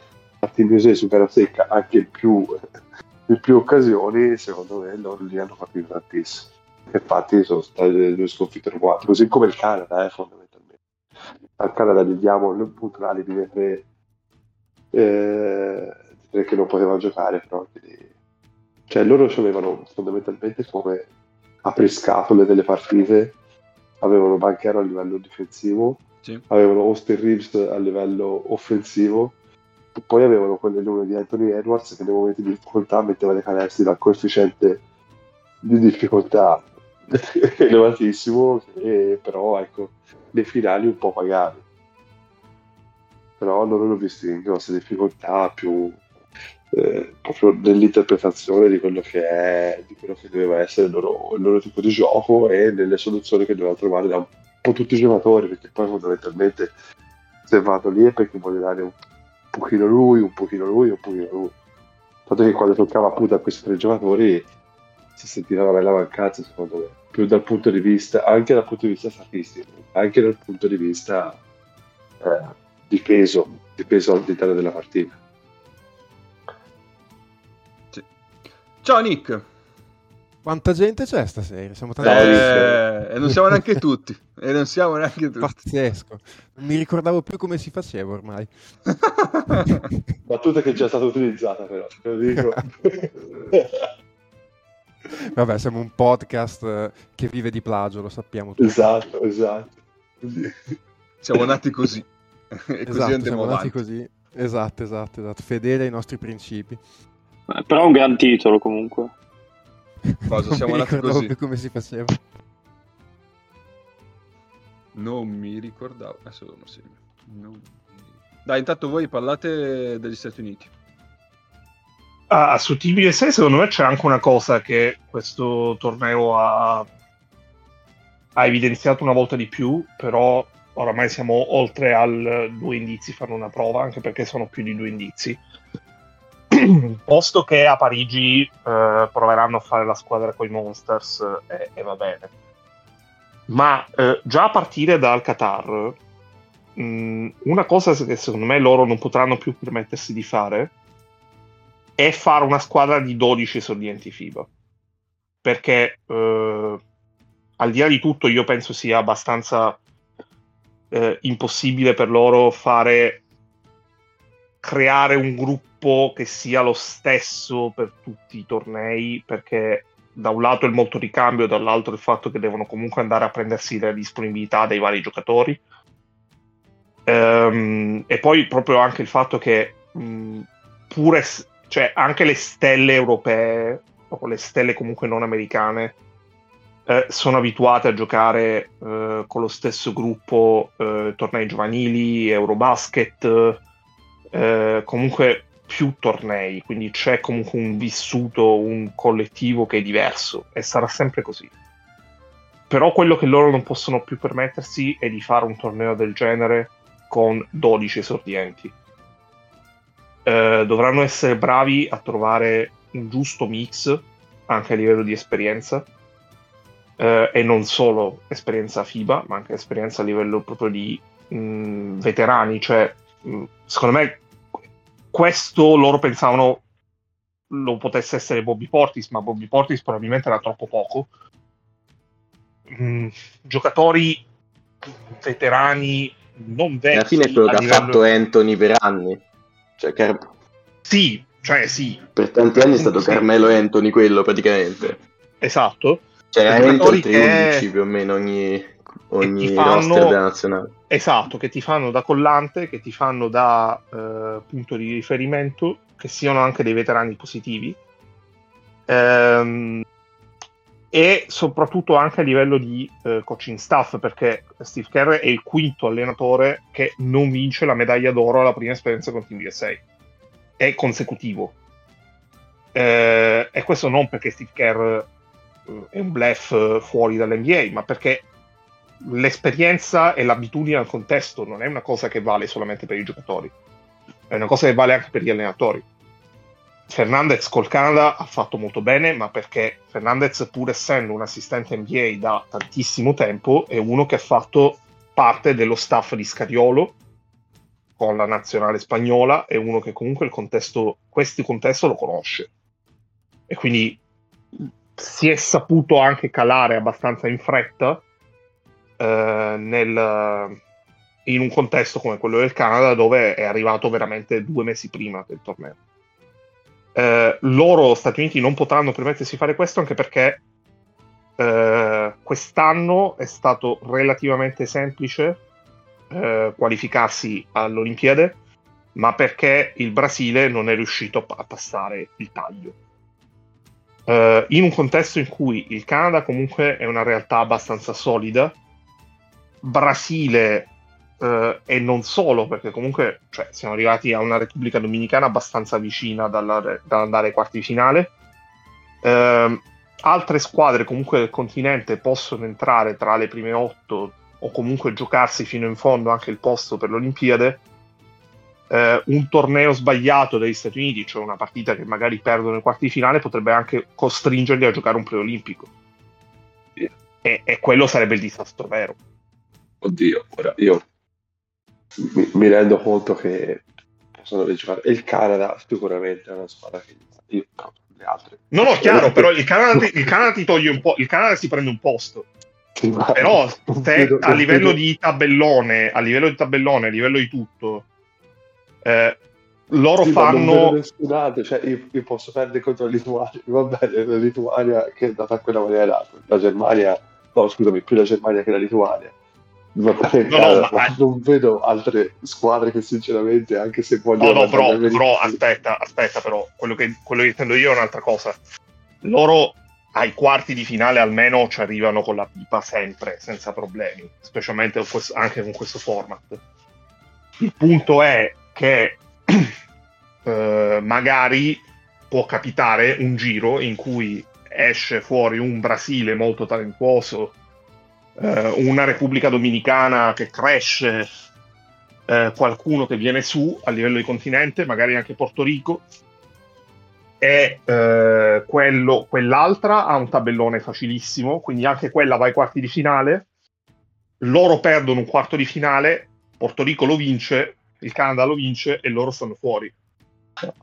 USA su gara secca anche in più, in più occasioni secondo me loro li hanno capito tantissimo infatti sono state due sconfitte uguali così come il Canada eh, fondamentalmente al Canada gli diamo l'alibi di tre, eh, che non poteva giocare però quindi... cioè loro avevano fondamentalmente come apriscatole delle partite avevano Banchero a livello difensivo Sì. avevano Austin Reeves a livello offensivo poi avevano quelle lune di Anthony Edwards che nei momenti di difficoltà metteva le canestri dal coefficiente di difficoltà [LAUGHS] elevatissimo e però ecco le finali un po' pagavi però non l'ho visto in grosse difficoltà più eh, proprio nell'interpretazione di quello che è di quello che doveva essere il loro, il loro tipo di gioco e nelle soluzioni che doveva trovare da un po' tutti i giocatori perché poi fondamentalmente se vado lì è perché voglio dare un pochino lui, un pochino lui, un pochino lui. Tanto che quando toccava appunto a questi tre giocatori si sentiva una bella mancanza secondo me. Più dal punto di vista anche dal punto di vista statistico anche dal punto di vista eh, di peso di peso all'interno della partita. Ciao Nick. Quanta gente c'è stasera? Siamo tanti. Eh, e non siamo neanche [LAUGHS] tutti. E non siamo neanche tutti. Pazzesco. Non mi ricordavo più come si faceva ormai. [LAUGHS] battuta che è già stata utilizzata però te lo dico [LAUGHS] Vabbè, siamo un podcast eh, che vive di plagio, lo sappiamo tutti. esatto esatto siamo nati così. E così Esatto, andiamo siamo nati avanti. così. Esatto, esatto, esatto. Fedele ai nostri principi. Eh, Però è un gran titolo comunque. Cosa, Non siamo ricordavo così? più come si faceva. Non mi ricordavo. Adesso lo segno. Non Dai, intanto voi parlate degli Stati Uniti. Ah, su Team USA secondo me c'è anche una cosa che questo torneo ha, ha evidenziato una volta di più, però oramai siamo oltre al due indizi fanno una prova, anche perché sono più di due indizi. [CLEARS THROAT] Posto che a Parigi eh, proveranno a fare la squadra con i Monsters eh, e va bene. Ma eh, già a partire dal Qatar, mh, una cosa che secondo me loro non potranno più permettersi di fare è fare una squadra di 12 esordienti FIBA. Perché eh, al di là di tutto io penso sia abbastanza eh, impossibile per loro fare creare un gruppo che sia lo stesso per tutti i tornei, perché da un lato il molto ricambio, dall'altro il fatto che devono comunque andare a prendersi la disponibilità dei vari giocatori. Ehm, e poi proprio anche il fatto che mh, pure, cioè anche le stelle europee, o le stelle comunque non americane, eh, sono abituate a giocare eh, con lo stesso gruppo eh, tornei giovanili, Eurobasket, eh, comunque più tornei, quindi c'è comunque un vissuto, un collettivo che è diverso e sarà sempre così. Però quello che loro non possono più permettersi è di fare un torneo del genere con 12 esordienti. Eh, dovranno essere bravi a trovare un giusto mix anche a livello di esperienza eh, e non solo esperienza FIBA, ma anche esperienza a livello proprio di mh, veterani. Cioè, mh, secondo me, questo loro pensavano lo potesse essere Bobby Portis, ma Bobby Portis probabilmente era troppo poco. Mh, giocatori veterani non vecchi. Alla fine è quello che ha livello- fatto Anthony per anni. Cioè, Car- Sì, cioè sì, per tanti anni è stato Sì. Carmelo Anthony quello praticamente. esatto. Cioè, oltre che- 11 più o meno ogni, ogni fanno- roster della nazionale. Esatto, che ti fanno da collante, che ti fanno da eh, punto di riferimento, che siano anche dei veterani positivi. Ehm, e soprattutto anche a livello di eh, coaching staff, perché Steve Kerr è il quinto allenatore che non vince la medaglia d'oro alla prima esperienza con Team USA. È consecutivo. Eh, e questo non perché Steve Kerr eh, è un bluff eh, fuori dall'NBA, ma perché l'esperienza e l'abitudine al contesto non è una cosa che vale solamente per i giocatori, è una cosa che vale anche per gli allenatori. Fernandez col Canada ha fatto molto bene, ma perché Fernandez, pur essendo un assistente NBA da tantissimo tempo, è uno che ha fatto parte dello staff di Scariolo con la nazionale spagnola, è uno che comunque il contesto, questo contesto lo conosce. E quindi si è saputo anche calare abbastanza in fretta eh, nel, in un contesto come quello del Canada dove è arrivato veramente due mesi prima del torneo. Eh, loro, Stati Uniti, non potranno permettersi di fare questo anche perché eh, quest'anno è stato relativamente semplice eh, qualificarsi all'Olimpiade, ma perché il Brasile non è riuscito a passare il taglio. Eh, in un contesto in cui il Canada comunque è una realtà abbastanza solida, Brasile eh, e non solo, perché comunque cioè, siamo arrivati a una Repubblica Dominicana abbastanza vicina dalla- dall'andare ai quarti di finale. Ehm, altre squadre comunque del continente possono entrare tra le prime otto o comunque giocarsi fino in fondo anche il posto per l'Olimpiade. Eh, un torneo sbagliato dagli Stati Uniti, cioè una partita che magari perdono ai quarti di finale, potrebbe anche costringerli a giocare un preolimpico. E, e quello sarebbe il disastro vero. Oddio, ora io mi, mi rendo conto che possono giocare. E il Canada sicuramente è una squadra che io le altre. No, no, chiaro, però il Canada, ti, il Canada ti toglie un po', il Canada si prende un posto. Sì, Però vedo- a livello di tabellone, a livello di tabellone, a livello di tutto, eh, loro Sì, fanno. altro, cioè io, io posso perdere contro la Lituania, va bene, la Lituania che è andata a quella maniera, la Germania, no scusami, più la Germania che la Lituania. Va bene, No, no, ma- non vedo altre squadre che sinceramente, anche se No, vogliono... no, però, andare però bene- aspetta, aspetta, però quello che, quello che intendo io è un'altra cosa. Loro ai quarti di finale almeno ci arrivano con la pipa sempre, senza problemi, specialmente con questo- anche con questo format. Il punto è che [CLEARS THROAT] eh, magari può capitare un giro in cui esce fuori un Brasile molto talentuoso, eh, una Repubblica Dominicana che cresce, eh, qualcuno che viene su a livello di continente, magari anche Porto Rico, e eh, quello- quell'altra ha un tabellone facilissimo, quindi anche quella va ai quarti di finale. Loro perdono un quarto di finale, Porto Rico lo vince, il Canada lo vince e loro stanno fuori.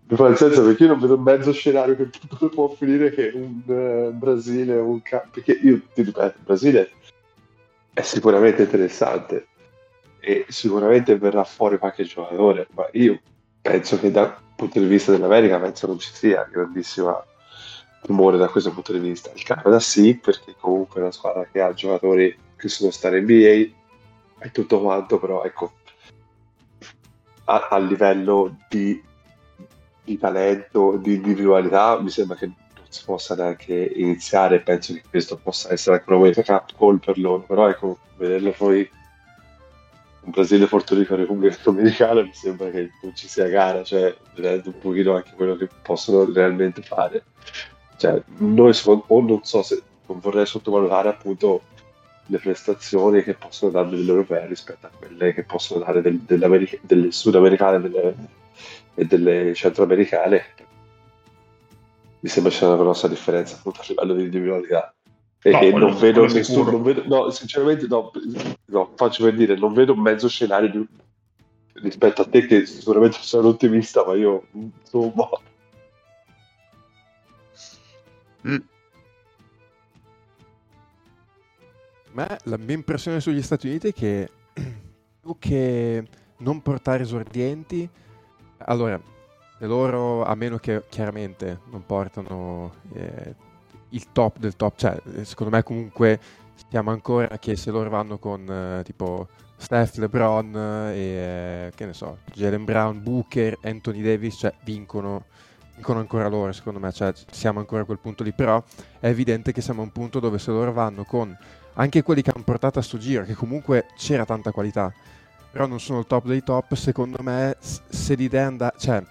Mi fa il senso perché io non vedo mezzo scenario che può finire che un eh, Brasile o un ca- perché io ti ripeto, il Brasile è sicuramente interessante e sicuramente verrà fuori qualche giocatore, ma io penso che dal punto di vista dell'America penso non ci sia grandissima timore da questo punto di vista. Il Canada sì, perché comunque è una squadra che ha giocatori che sono in NBA e tutto quanto, però ecco, a, a livello di, di talento, di individualità, mi sembra che si possa neanche iniziare. Penso che questo possa essere anche una wake up call per loro, però ecco, vederlo poi un Brasile, Porto Rico, Repubblica Dominicana mi sembra che non ci sia gara, cioè vedendo un pochino anche quello che possono realmente fare. Cioè, noi o non so se non vorrei sottovalutare appunto le prestazioni che possono dare delle europee rispetto a quelle che possono dare del, delle, sudamericane e delle centroamericane. Mi sembra c'è una grossa differenza appunto a livello di individualità. E, no, non, vedo nessuno, non vedo, no, sinceramente, no, no, faccio per dire, non vedo un mezzo scenario di, rispetto a te, che sicuramente sono un ottimista, ma io insomma. Mm. Ma la mia impressione sugli Stati Uniti è che [CLEARS THROAT] più che non portare esordienti, allora, loro, a meno che chiaramente non portano eh, il top del top, cioè secondo me comunque siamo ancora che se loro vanno con eh, tipo Steph, LeBron e eh, che ne so, Jalen Brown, Booker, Anthony Davis, cioè vincono, vincono ancora loro secondo me, cioè siamo ancora a quel punto lì, però è evidente che siamo a un punto dove se loro vanno con anche quelli che hanno portato a sto giro, che comunque c'era tanta qualità, però non sono il top dei top, secondo me se l'idea andare, cioè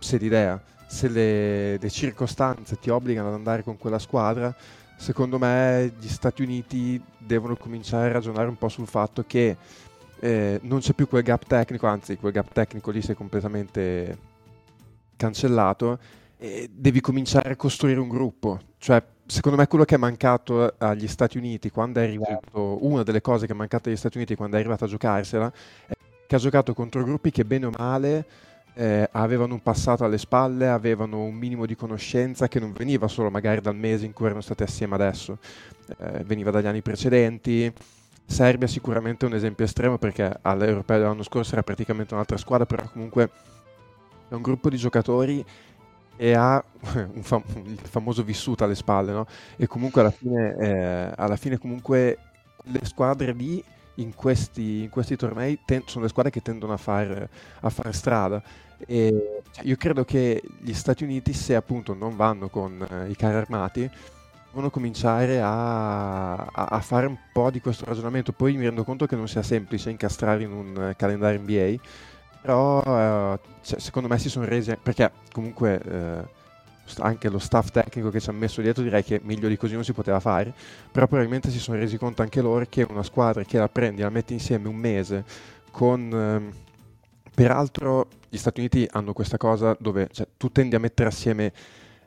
se l'idea se le, le, circostanze ti obbligano ad andare con quella squadra, secondo me gli Stati Uniti devono cominciare a ragionare un po' sul fatto che eh, non c'è più quel gap tecnico, anzi quel gap tecnico lì si è completamente cancellato e devi cominciare a costruire un gruppo. Cioè, secondo me quello che è mancato agli Stati Uniti quando è arrivato, una delle cose che è mancata agli Stati Uniti quando è arrivato a giocarsela, è che ha giocato contro gruppi che bene o male eh, avevano un passato alle spalle, avevano un minimo di conoscenza che non veniva solo magari dal mese in cui erano stati assieme adesso, eh, veniva dagli anni precedenti. Serbia sicuramente è un esempio estremo perché all'Europeo dell'anno scorso era praticamente un'altra squadra, però comunque è un gruppo di giocatori e ha [LAUGHS] fam- il famoso vissuto alle spalle, no? E comunque alla fine, eh, alla fine comunque le squadre lì in questi, in questi tornei ten- sono le squadre che tendono a fare, strada. E cioè, io credo che gli Stati Uniti, se appunto non vanno con eh, i carri armati, devono cominciare a, a, a, fare un po' di questo ragionamento. Poi mi rendo conto che non sia semplice incastrare in un uh, calendario NBA, però uh, cioè, secondo me si sono resi, perché comunque uh, anche lo staff tecnico che ci ha messo dietro direi che meglio di così non si poteva fare, però probabilmente si sono resi conto anche loro che una squadra che la prendi la metti insieme un mese con... Ehm, peraltro gli Stati Uniti hanno questa cosa dove cioè, tu tendi a mettere assieme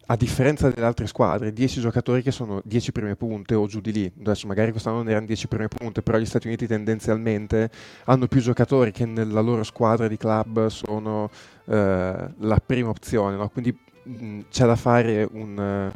a differenza delle altre squadre, 10 giocatori che sono 10 prime punte o giù di lì. Adesso magari quest'anno non erano 10 prime punte, però gli Stati Uniti tendenzialmente hanno più giocatori che nella loro squadra di club sono eh, la prima opzione. No? Quindi Mm, c'è da fare un, eh,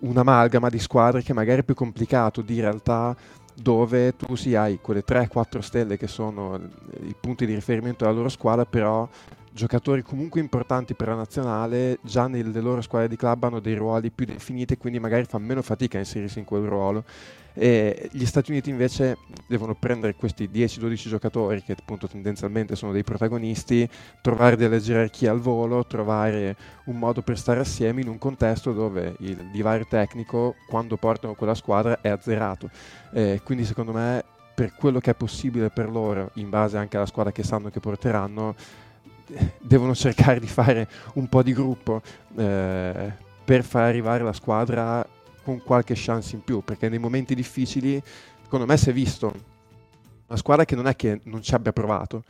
un'amalgama di squadre che magari è più complicato di realtà dove tu sì hai quelle 3-4 stelle che sono i punti di riferimento della loro squadra, però giocatori comunque importanti per la nazionale già nelle loro squadre di club hanno dei ruoli più definiti e quindi magari fa meno fatica a inserirsi in quel ruolo e gli Stati Uniti invece devono prendere questi 10-12 giocatori che appunto tendenzialmente sono dei protagonisti, trovare delle gerarchie al volo, trovare un modo per stare assieme in un contesto dove il divario tecnico quando portano quella squadra è azzerato. Eh, quindi secondo me per quello che è possibile per loro, in base anche alla squadra che sanno che porteranno, [LAUGHS] devono cercare di fare un po' di gruppo eh, per far arrivare la squadra con qualche chance in più, perché nei momenti difficili, secondo me si è visto una squadra che non è che non ci abbia provato,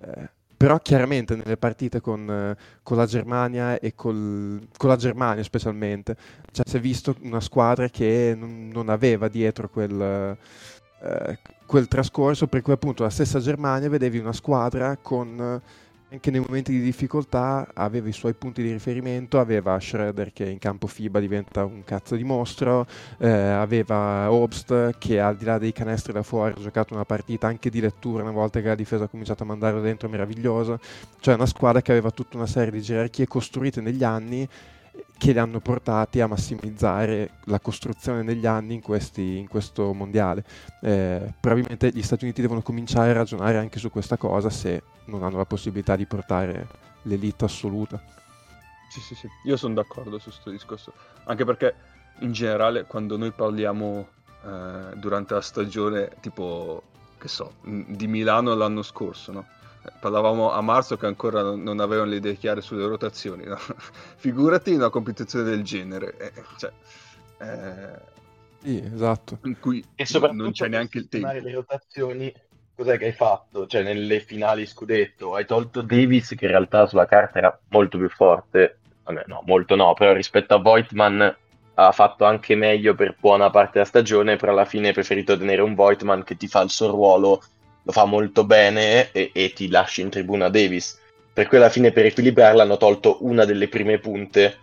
eh, però chiaramente nelle partite con, con la Germania e col, con la Germania specialmente, cioè si è visto una squadra che non, non aveva dietro quel, eh, quel trascorso, per cui appunto la stessa Germania vedevi una squadra con anche nei momenti di difficoltà aveva i suoi punti di riferimento, aveva Schroeder che in campo FIBA diventa un cazzo di mostro, eh, aveva Obst che al di là dei canestri da fuori ha giocato una partita anche di lettura una volta che la difesa ha cominciato a mandarlo dentro meravigliosa, cioè una squadra che aveva tutta una serie di gerarchie costruite negli anni che li hanno portati a massimizzare la costruzione negli anni in, questi, in questo mondiale. Eh, probabilmente gli Stati Uniti devono cominciare a ragionare anche su questa cosa se non hanno la possibilità di portare l'elite assoluta. Sì, sì, sì, io sono d'accordo su questo discorso, anche perché in generale quando noi parliamo eh, durante la stagione, tipo, che so, di Milano l'anno scorso, no? Parlavamo a marzo che ancora non, avevano le idee chiare sulle rotazioni. No? [LAUGHS] Figurati una competizione del genere. Eh, cioè, eh, sì, esatto. In cui e soprattutto non c'è neanche il tempo. le rotazioni, cos'è che hai fatto? Cioè, nelle finali scudetto hai tolto Davis, che in realtà sulla carta era molto più forte. Vabbè, no, molto no, però rispetto a Voigtman ha fatto anche meglio per buona parte della stagione, però alla fine hai preferito tenere un Voigtman che ti fa il suo ruolo lo fa molto bene e, e ti lasci in tribuna Davis. Per cui alla fine per equilibrarla hanno tolto una delle prime punte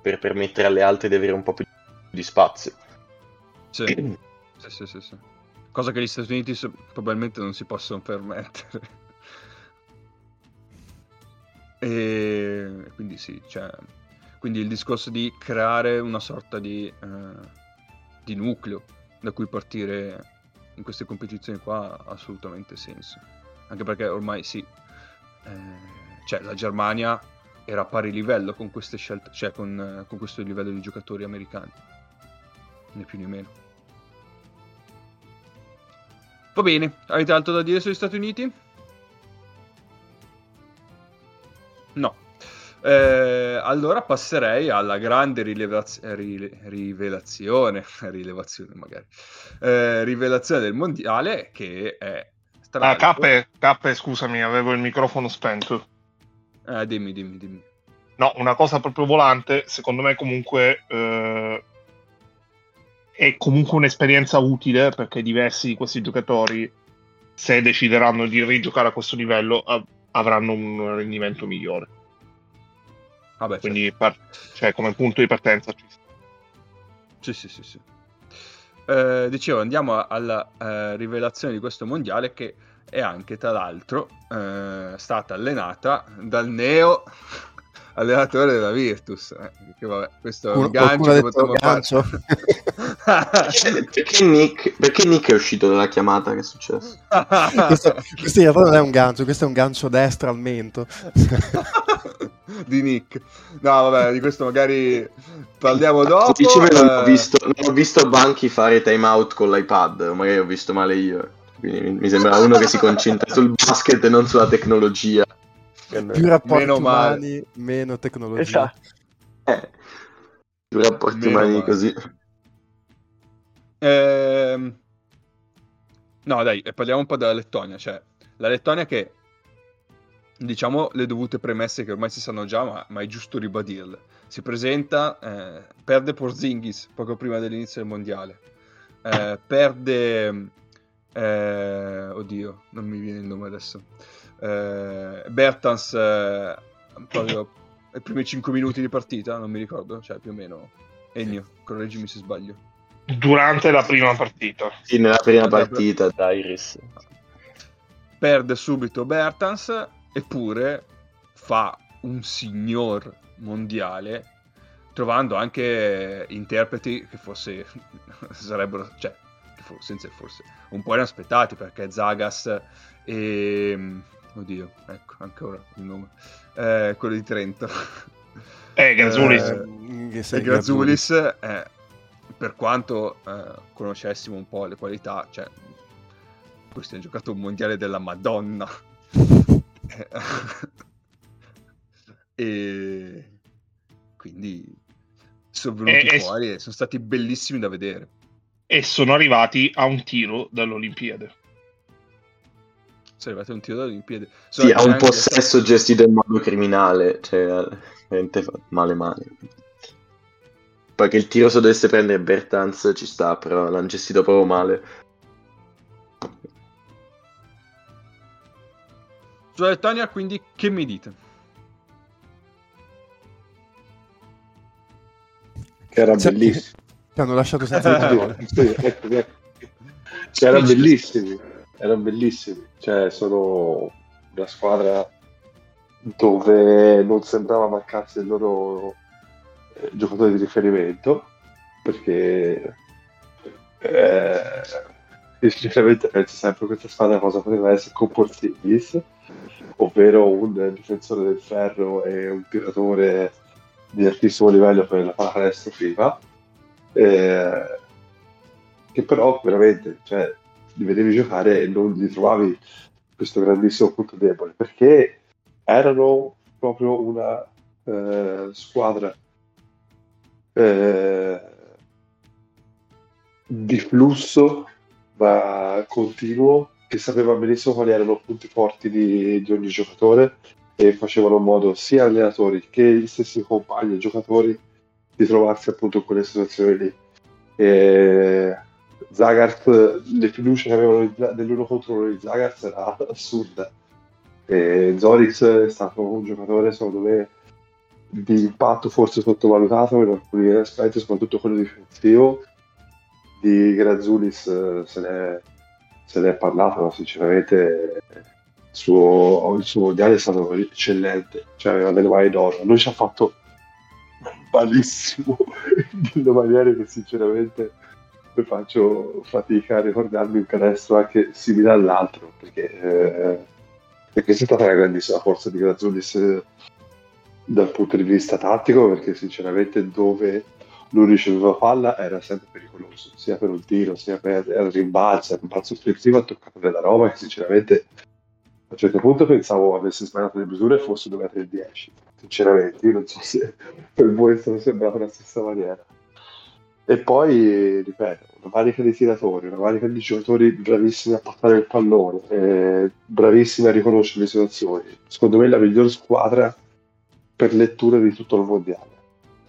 per permettere alle altre di avere un po' più di spazio. Sì, [CLEARS THROAT] sì, sì, sì, sì. Cosa che gli Stati Uniti probabilmente non si possono permettere. [LAUGHS] e quindi sì, cioè, quindi il discorso di creare una sorta di, eh, di nucleo da cui partire in queste competizioni qua ha assolutamente senso. Anche perché ormai sì, eh, cioè la Germania era a pari livello con queste scelte, cioè con, con questo livello di giocatori americani, né più né meno. Va bene, avete altro da dire sugli Stati Uniti? No. Eh, allora passerei alla grande rilevaz- rile- rivelazione, [LAUGHS] rilevazione magari, eh, rivelazione del mondiale che è... Ah, Cappe, Cappe, scusami, avevo il microfono spento. Eh, dimmi, dimmi, dimmi. No, una cosa proprio volante, secondo me comunque eh, è comunque un'esperienza utile perché diversi di questi giocatori, se decideranno di rigiocare a questo livello, av- avranno un rendimento migliore. Vabbè, Quindi certo. par- cioè, come punto di partenza ci Sì, sì, sì, sì. Eh, dicevo, andiamo alla eh, rivelazione di questo mondiale che è anche, tra l'altro, eh, stata allenata dal neo [LAUGHS] allenatore della Virtus. Eh, che vabbè, questo è un gancio che potremmo gancio. [LAUGHS] perché, Nick, perché Nick è uscito dalla chiamata? Che è successo? questo, questo in realtà non è un gancio, questo è un gancio destra al mento. [LAUGHS] di Nick. No, vabbè, di questo magari parliamo dopo. Dicevo, non, ho eh. visto, non ho visto Banchi fare time out con l'iPad, magari ho visto male io. Quindi mi sembra uno che si concentra sul basket e non sulla tecnologia. Più rapporti meno umani, male. meno tecnologia. Esatto. Eh, più rapporti meno umani male. così. Ehm... No, dai, parliamo un po' della Lettonia. Cioè, la Lettonia che diciamo le dovute premesse che ormai si sanno già, ma, ma è giusto ribadirle. Si presenta, eh, perde Porzingis poco prima dell'inizio del mondiale, eh, perde, eh, oddio, non mi viene il nome adesso, eh, Bertans eh, proprio [COUGHS] ai primi 5 minuti di partita, non mi ricordo, cioè più o meno, Ennio, correggimi se sbaglio. Durante la prima partita. Sì, nella prima partita, Dairis. Perde subito Bertans eppure fa un signor mondiale trovando anche interpreti che forse [LAUGHS] sarebbero, cioè, senza forse, un po' inaspettati perché Zagas e... Oddio, ecco, ancora il nome. Eh, quello di Trento. Eh, Grazulis. Eh, e Grazulis, eh, per quanto eh, conoscessimo un po' le qualità, cioè, questo è un giocato un mondiale della Madonna. [LAUGHS] [LAUGHS] e quindi sono venuti e, fuori e sono stati bellissimi da vedere. E sono arrivati a un tiro dall'Olimpiade. Sono arrivati a un tiro dall'Olimpiade. Sono sì, a un possesso anche... gestito in modo criminale, cioè veramente male male. Poi che il tiro se dovesse prendere Bertanz ci sta, però l'hanno gestito proprio male. Sulla Lettonia, quindi, che mi dite? Che era Cioè, bellissimo. Ti hanno lasciato senza [LAUGHS] parole. Sì, ecco, ecco. Cioè, erano bellissimi, erano bellissimi. Cioè, sono una squadra dove non sembrava mancarsi il loro eh, giocatore di riferimento, perché eh, sinceramente penso sempre che questa squadra cosa poteva essere con Porzingis, ovvero un difensore del ferro e un tiratore di altissimo livello per la pallacanestro FIFA. Eh, che però veramente cioè, li vedevi giocare e non gli trovavi questo grandissimo punto debole perché erano proprio una eh, squadra eh, di flusso ma continuo che sapeva benissimo quali erano i punti forti di, di ogni giocatore e facevano in modo sia allenatori che gli stessi compagni e giocatori di trovarsi appunto in quelle situazioni lì. E Zagart, le fiducie che avevano dell'uno contro uno di Zagart era assurda. E Zorix è stato un giocatore secondo me di impatto forse sottovalutato in alcuni aspetti, soprattutto quello difensivo. Di Grazzulis eh, se ne, se ne è parlato, ma sinceramente il suo, il suo mondiale è stato eccellente, cioè aveva delle mani d'oro. Noi ci ha fatto malissimo [LAUGHS] in delle maniere che sinceramente faccio fatica a ricordarmi un canestro anche simile all'altro perché, eh, perché è stata una grandissima forza di Grazzulis eh, dal punto di vista tattico perché sinceramente dove lui riceveva palla era sempre pericoloso sia per un tiro sia per il rimbalzo il rimbalzo offensivo ha toccato della roba che sinceramente a un certo punto pensavo avesse sbagliato le misure e fosse dove il 10 sinceramente io non so se [LAUGHS] per voi stato sembrato la stessa maniera. E poi, ripeto, una varica di tiratori, una varica di giocatori bravissimi a portare il pallone, eh, bravissimi a riconoscere le situazioni. Secondo me è la miglior squadra per lettura di tutto il mondiale,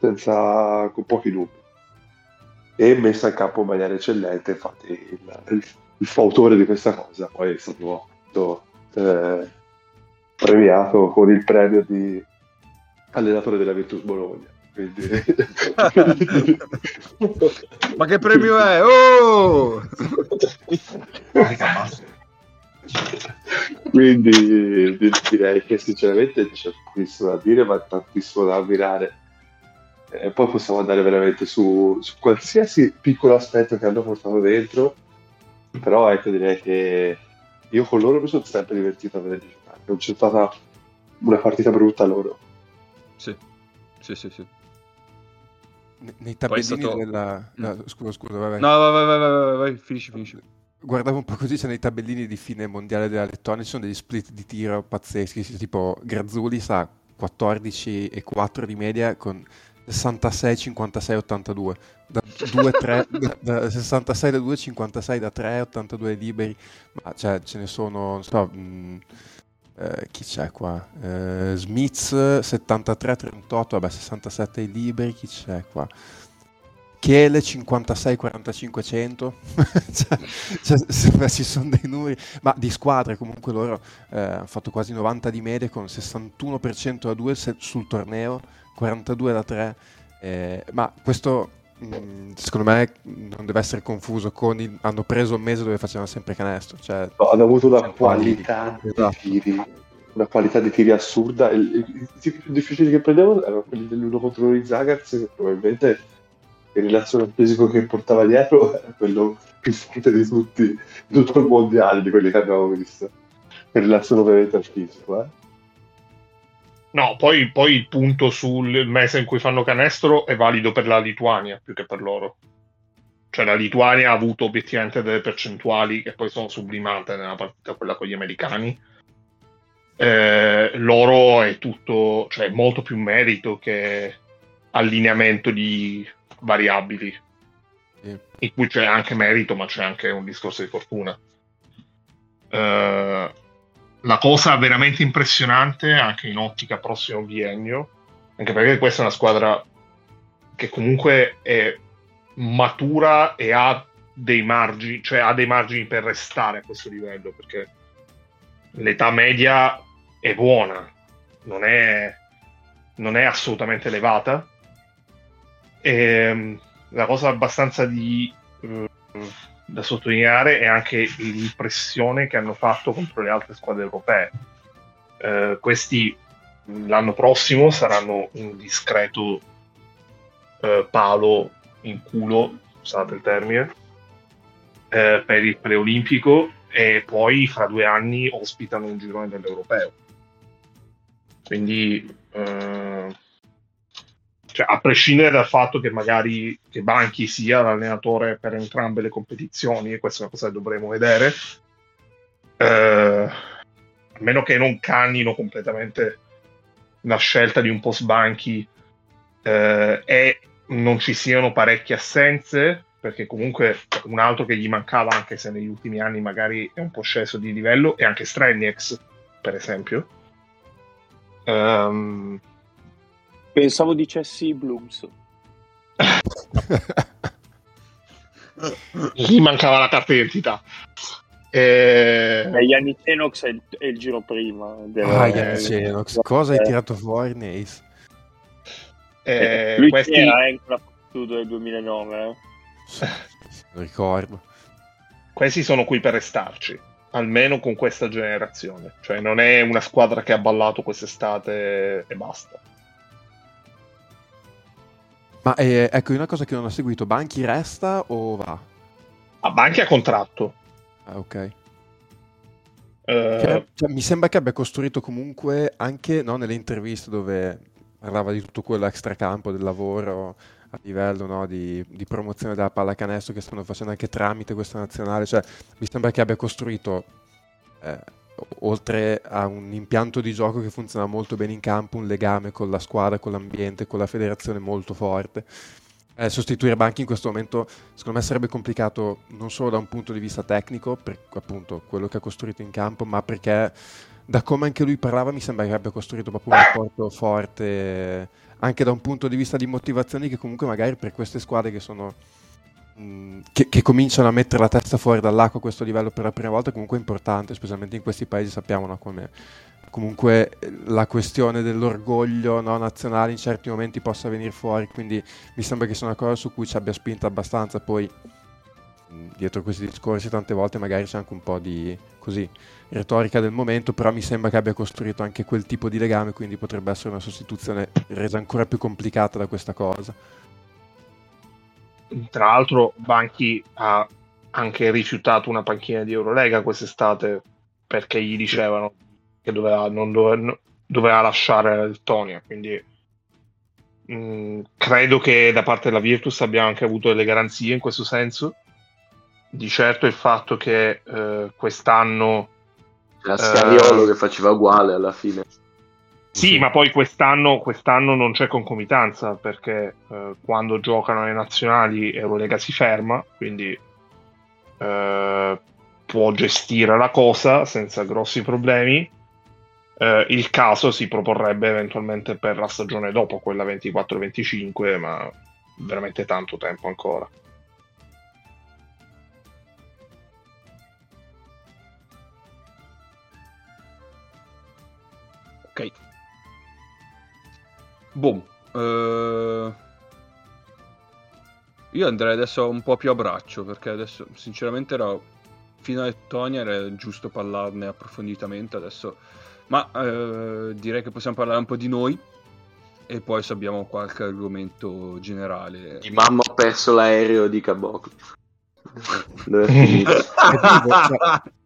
senza con pochi dubbi. E messa in campo in maniera eccellente, infatti il, il, il fautore di questa cosa poi è stato eh, premiato con il premio di allenatore della Virtus Bologna. Quindi... [LAUGHS] Ma che premio è? Oh! [LAUGHS] Quindi direi che sinceramente c'è pochissimo da dire, ma tantissimo da ammirare. E poi possiamo andare veramente su, su qualsiasi piccolo aspetto che hanno portato dentro. Però ecco, direi che io con loro mi sono sempre divertito a vedere giocare. Non c'è stata una partita brutta loro. Sì, sì, sì. sì. Nei tabellini stato... della... No, scusa, scusa, vai, vai. No, vai, vai, vai, vai, vai, finisci, finisci. Guardavo un po' così, c'è nei tabellini di fine mondiale della Lettonia, ci sono degli split di tiro pazzeschi, tipo Grazzulis ha 14 e 4 di media con 66, 56, 82, da 2, 3, da, da 66 da 2, 56 da 3, 82 liberi, ma cioè ce ne sono, non so... Mh, eh, chi c'è qua? Eh, Smith 73-38, vabbè 67 liberi, chi c'è qua? Chele 56-45-100, [LAUGHS] cioè, cioè, ci sono dei numeri, ma di squadre comunque loro eh, hanno fatto quasi 90 di media con 61% da 2 sul torneo, 42 da 3, eh, ma questo mh, secondo me non deve essere confuso con il, hanno preso un mese dove facevano sempre canestro. Cioè, no, hanno avuto una qualità di esatto. tiri, una qualità di tiri assurda. I tiri più difficili che prendevano erano quelli dell'uno contro i Zagars, che probabilmente in relazione al fisico che portava dietro era quello più forte di tutti, di tutto il mondiale, di quelli che abbiamo visto. In relazione ovviamente al fisico, eh. No, poi, poi, il punto sul mese in cui fanno canestro è valido per la Lituania più che per loro. Cioè la Lituania ha avuto obiettivamente delle percentuali che poi sono sublimate nella partita quella con gli americani. Eh, loro è tutto, cioè molto più merito che allineamento di variabili. Sì. In cui c'è anche merito, ma c'è anche un discorso di fortuna. Eh, la cosa veramente impressionante anche in ottica prossimo biennio, anche perché questa è una squadra che comunque è matura e ha dei margini, cioè ha dei margini per restare a questo livello, perché l'età media è buona, non è, non è assolutamente elevata. E, ehm, la cosa abbastanza di, uh, da sottolineare è anche l'impressione che hanno fatto contro le altre squadre europee. Uh, questi l'anno prossimo saranno un discreto uh, palo in culo, scusate il termine, per il preolimpico e poi fra due anni ospitano un girone dell'europeo. Quindi, eh, cioè, a prescindere dal fatto che magari che Banchi sia l'allenatore per entrambe le competizioni, e questa è una cosa che dovremo vedere, eh, a meno che non cannino completamente la scelta di un post Banchi eh, e non ci siano parecchie assenze, perché comunque un altro che gli mancava, anche se negli ultimi anni magari è un po' sceso di livello, è anche Stranieks, per esempio. Um... Pensavo dicessi Blooms. [LAUGHS] Gli mancava la carta d'identità. E... Negli anni Xenox è il, è il giro prima. Della... Ah, Yanni Xenox, cosa hai tirato fuori, Nace? Eh, Lui questi... era in quella del 2009, eh? ricordo. Questi sono qui per restarci, almeno con questa generazione. Cioè, non è una squadra che ha ballato quest'estate e basta. Ma eh, ecco, una cosa che non ho seguito, Banchi resta o va? A Banchi ha contratto. Ah, ok. Uh... Cioè, cioè, mi sembra che abbia costruito comunque anche no, nelle interviste dove parlava di tutto quello extracampo del lavoro a livello no, di, di, promozione della pallacanestro che stanno facendo anche tramite questa nazionale. Cioè, mi sembra che abbia costruito, eh, oltre a un impianto di gioco che funziona molto bene in campo, un legame con la squadra, con l'ambiente, con la federazione molto forte. Eh, sostituire Banchi in questo momento secondo me sarebbe complicato non solo da un punto di vista tecnico, per appunto quello che ha costruito in campo, ma perché da come anche lui parlava mi sembra che abbia costruito proprio un rapporto forte anche da un punto di vista di motivazioni che comunque magari per queste squadre che sono che, che, cominciano a mettere la testa fuori dall'acqua a questo livello per la prima volta comunque è importante, specialmente in questi paesi sappiamo no, come comunque la questione dell'orgoglio no, nazionale in certi momenti possa venire fuori, quindi mi sembra che sia una cosa su cui ci abbia spinto abbastanza, poi mm, dietro questi discorsi tante volte magari c'è anche un po' di così retorica del momento, però mi sembra che abbia costruito anche quel tipo di legame, quindi potrebbe essere una sostituzione resa ancora più complicata da questa cosa. Tra l'altro Banchi ha anche rifiutato una panchina di Eurolega quest'estate perché gli dicevano che doveva, non doveva, doveva lasciare il Tonia, quindi mh, mm, credo che da parte della Virtus abbiamo anche avuto delle garanzie in questo senso. Di certo il fatto che eh, quest'anno era Scariolo uh, che faceva uguale alla fine. Sì, ma poi quest'anno, quest'anno non c'è concomitanza perché uh, quando giocano le nazionali Eurolega si ferma, quindi uh, può gestire la cosa senza grossi problemi. il caso si proporrebbe eventualmente per la stagione dopo, quella 24-25, ma veramente tanto tempo ancora. Ok. Boom. Uh... Io andrei adesso un po' più a braccio perché adesso sinceramente era fino a Lettonia era giusto parlarne approfonditamente adesso ma uh, direi che possiamo parlare un po' di noi e poi se abbiamo qualche argomento generale di mamma ho perso l'aereo di Caboclo [LAUGHS] dove è finito [LAUGHS]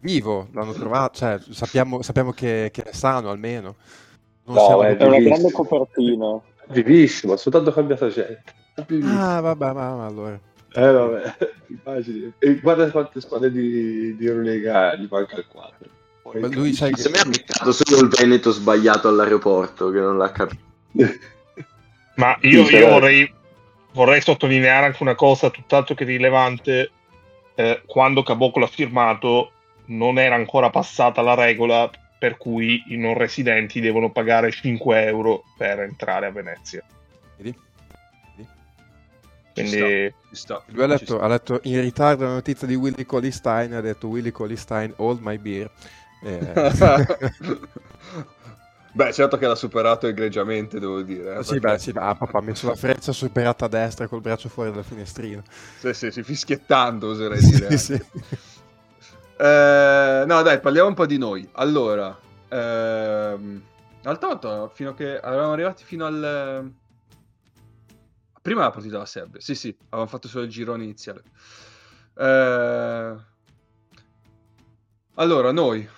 vivo, l'hanno trovato, cioè, sappiamo, sappiamo che, che, è sano almeno. Non no, è, è una grande copertina. Vivissimo, ha soltanto cambiato gente. Ah, vabbè, ma, ma allora. Eh, vabbè, [LAUGHS] immagini. E guarda quante squadre di, di Eurolega gli manca il 4. Poi, lui sai che... Se mi ha beccato solo il Veneto sbagliato all'aeroporto, che non l'ha capito. ma io, io vorrei, vorrei sottolineare anche una cosa tutt'altro che rilevante. Eh, quando Caboclo ha firmato, non era ancora passata la regola per cui i non residenti devono pagare 5 euro per entrare a Venezia. Vedi? Quindi ci sta, Lui ha letto, ha letto, in ritardo la notizia di Willy Colistein, ha detto Willy Colistein, hold my beer. Eh, [LAUGHS] Beh, certo che l'ha superato egregiamente, devo dire. eh, sì, perché- beh, sì, ma proprio ha messo la freccia superata a destra col braccio fuori dal finestrino. Sì, sì, sì, fischiettando, oserei dire. Sì, anche. sì. Eh, no, dai, parliamo un po' di noi. Allora, ehm, volta, fino a che eravamo arrivati fino al... Prima la partita della Serbia, sì, sì, avevamo fatto solo il girone iniziale. Eh, Allora, noi,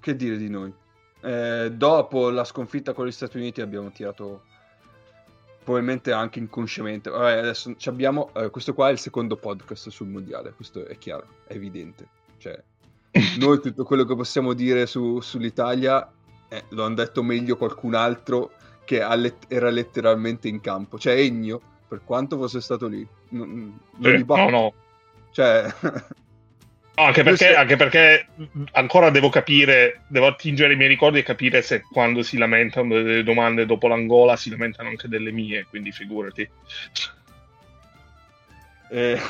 che dire di noi? Eh, dopo la sconfitta con gli Stati Uniti abbiamo tirato probabilmente anche inconsciamente. Vabbè, adesso abbiamo. eh, questo qua è il secondo podcast sul mondiale, questo è chiaro, è evidente. Cioè, noi tutto quello che possiamo dire su- sull'Italia eh, lo hanno detto meglio qualcun altro che let- era letteralmente in campo. Cioè, Ennio, per quanto fosse stato lì, non, non no, no. Cioè, No, anche, perché, anche perché ancora devo capire, devo attingere i miei ricordi e capire se quando si lamentano delle domande dopo l'Angola si lamentano anche delle mie, quindi figurati. Eh,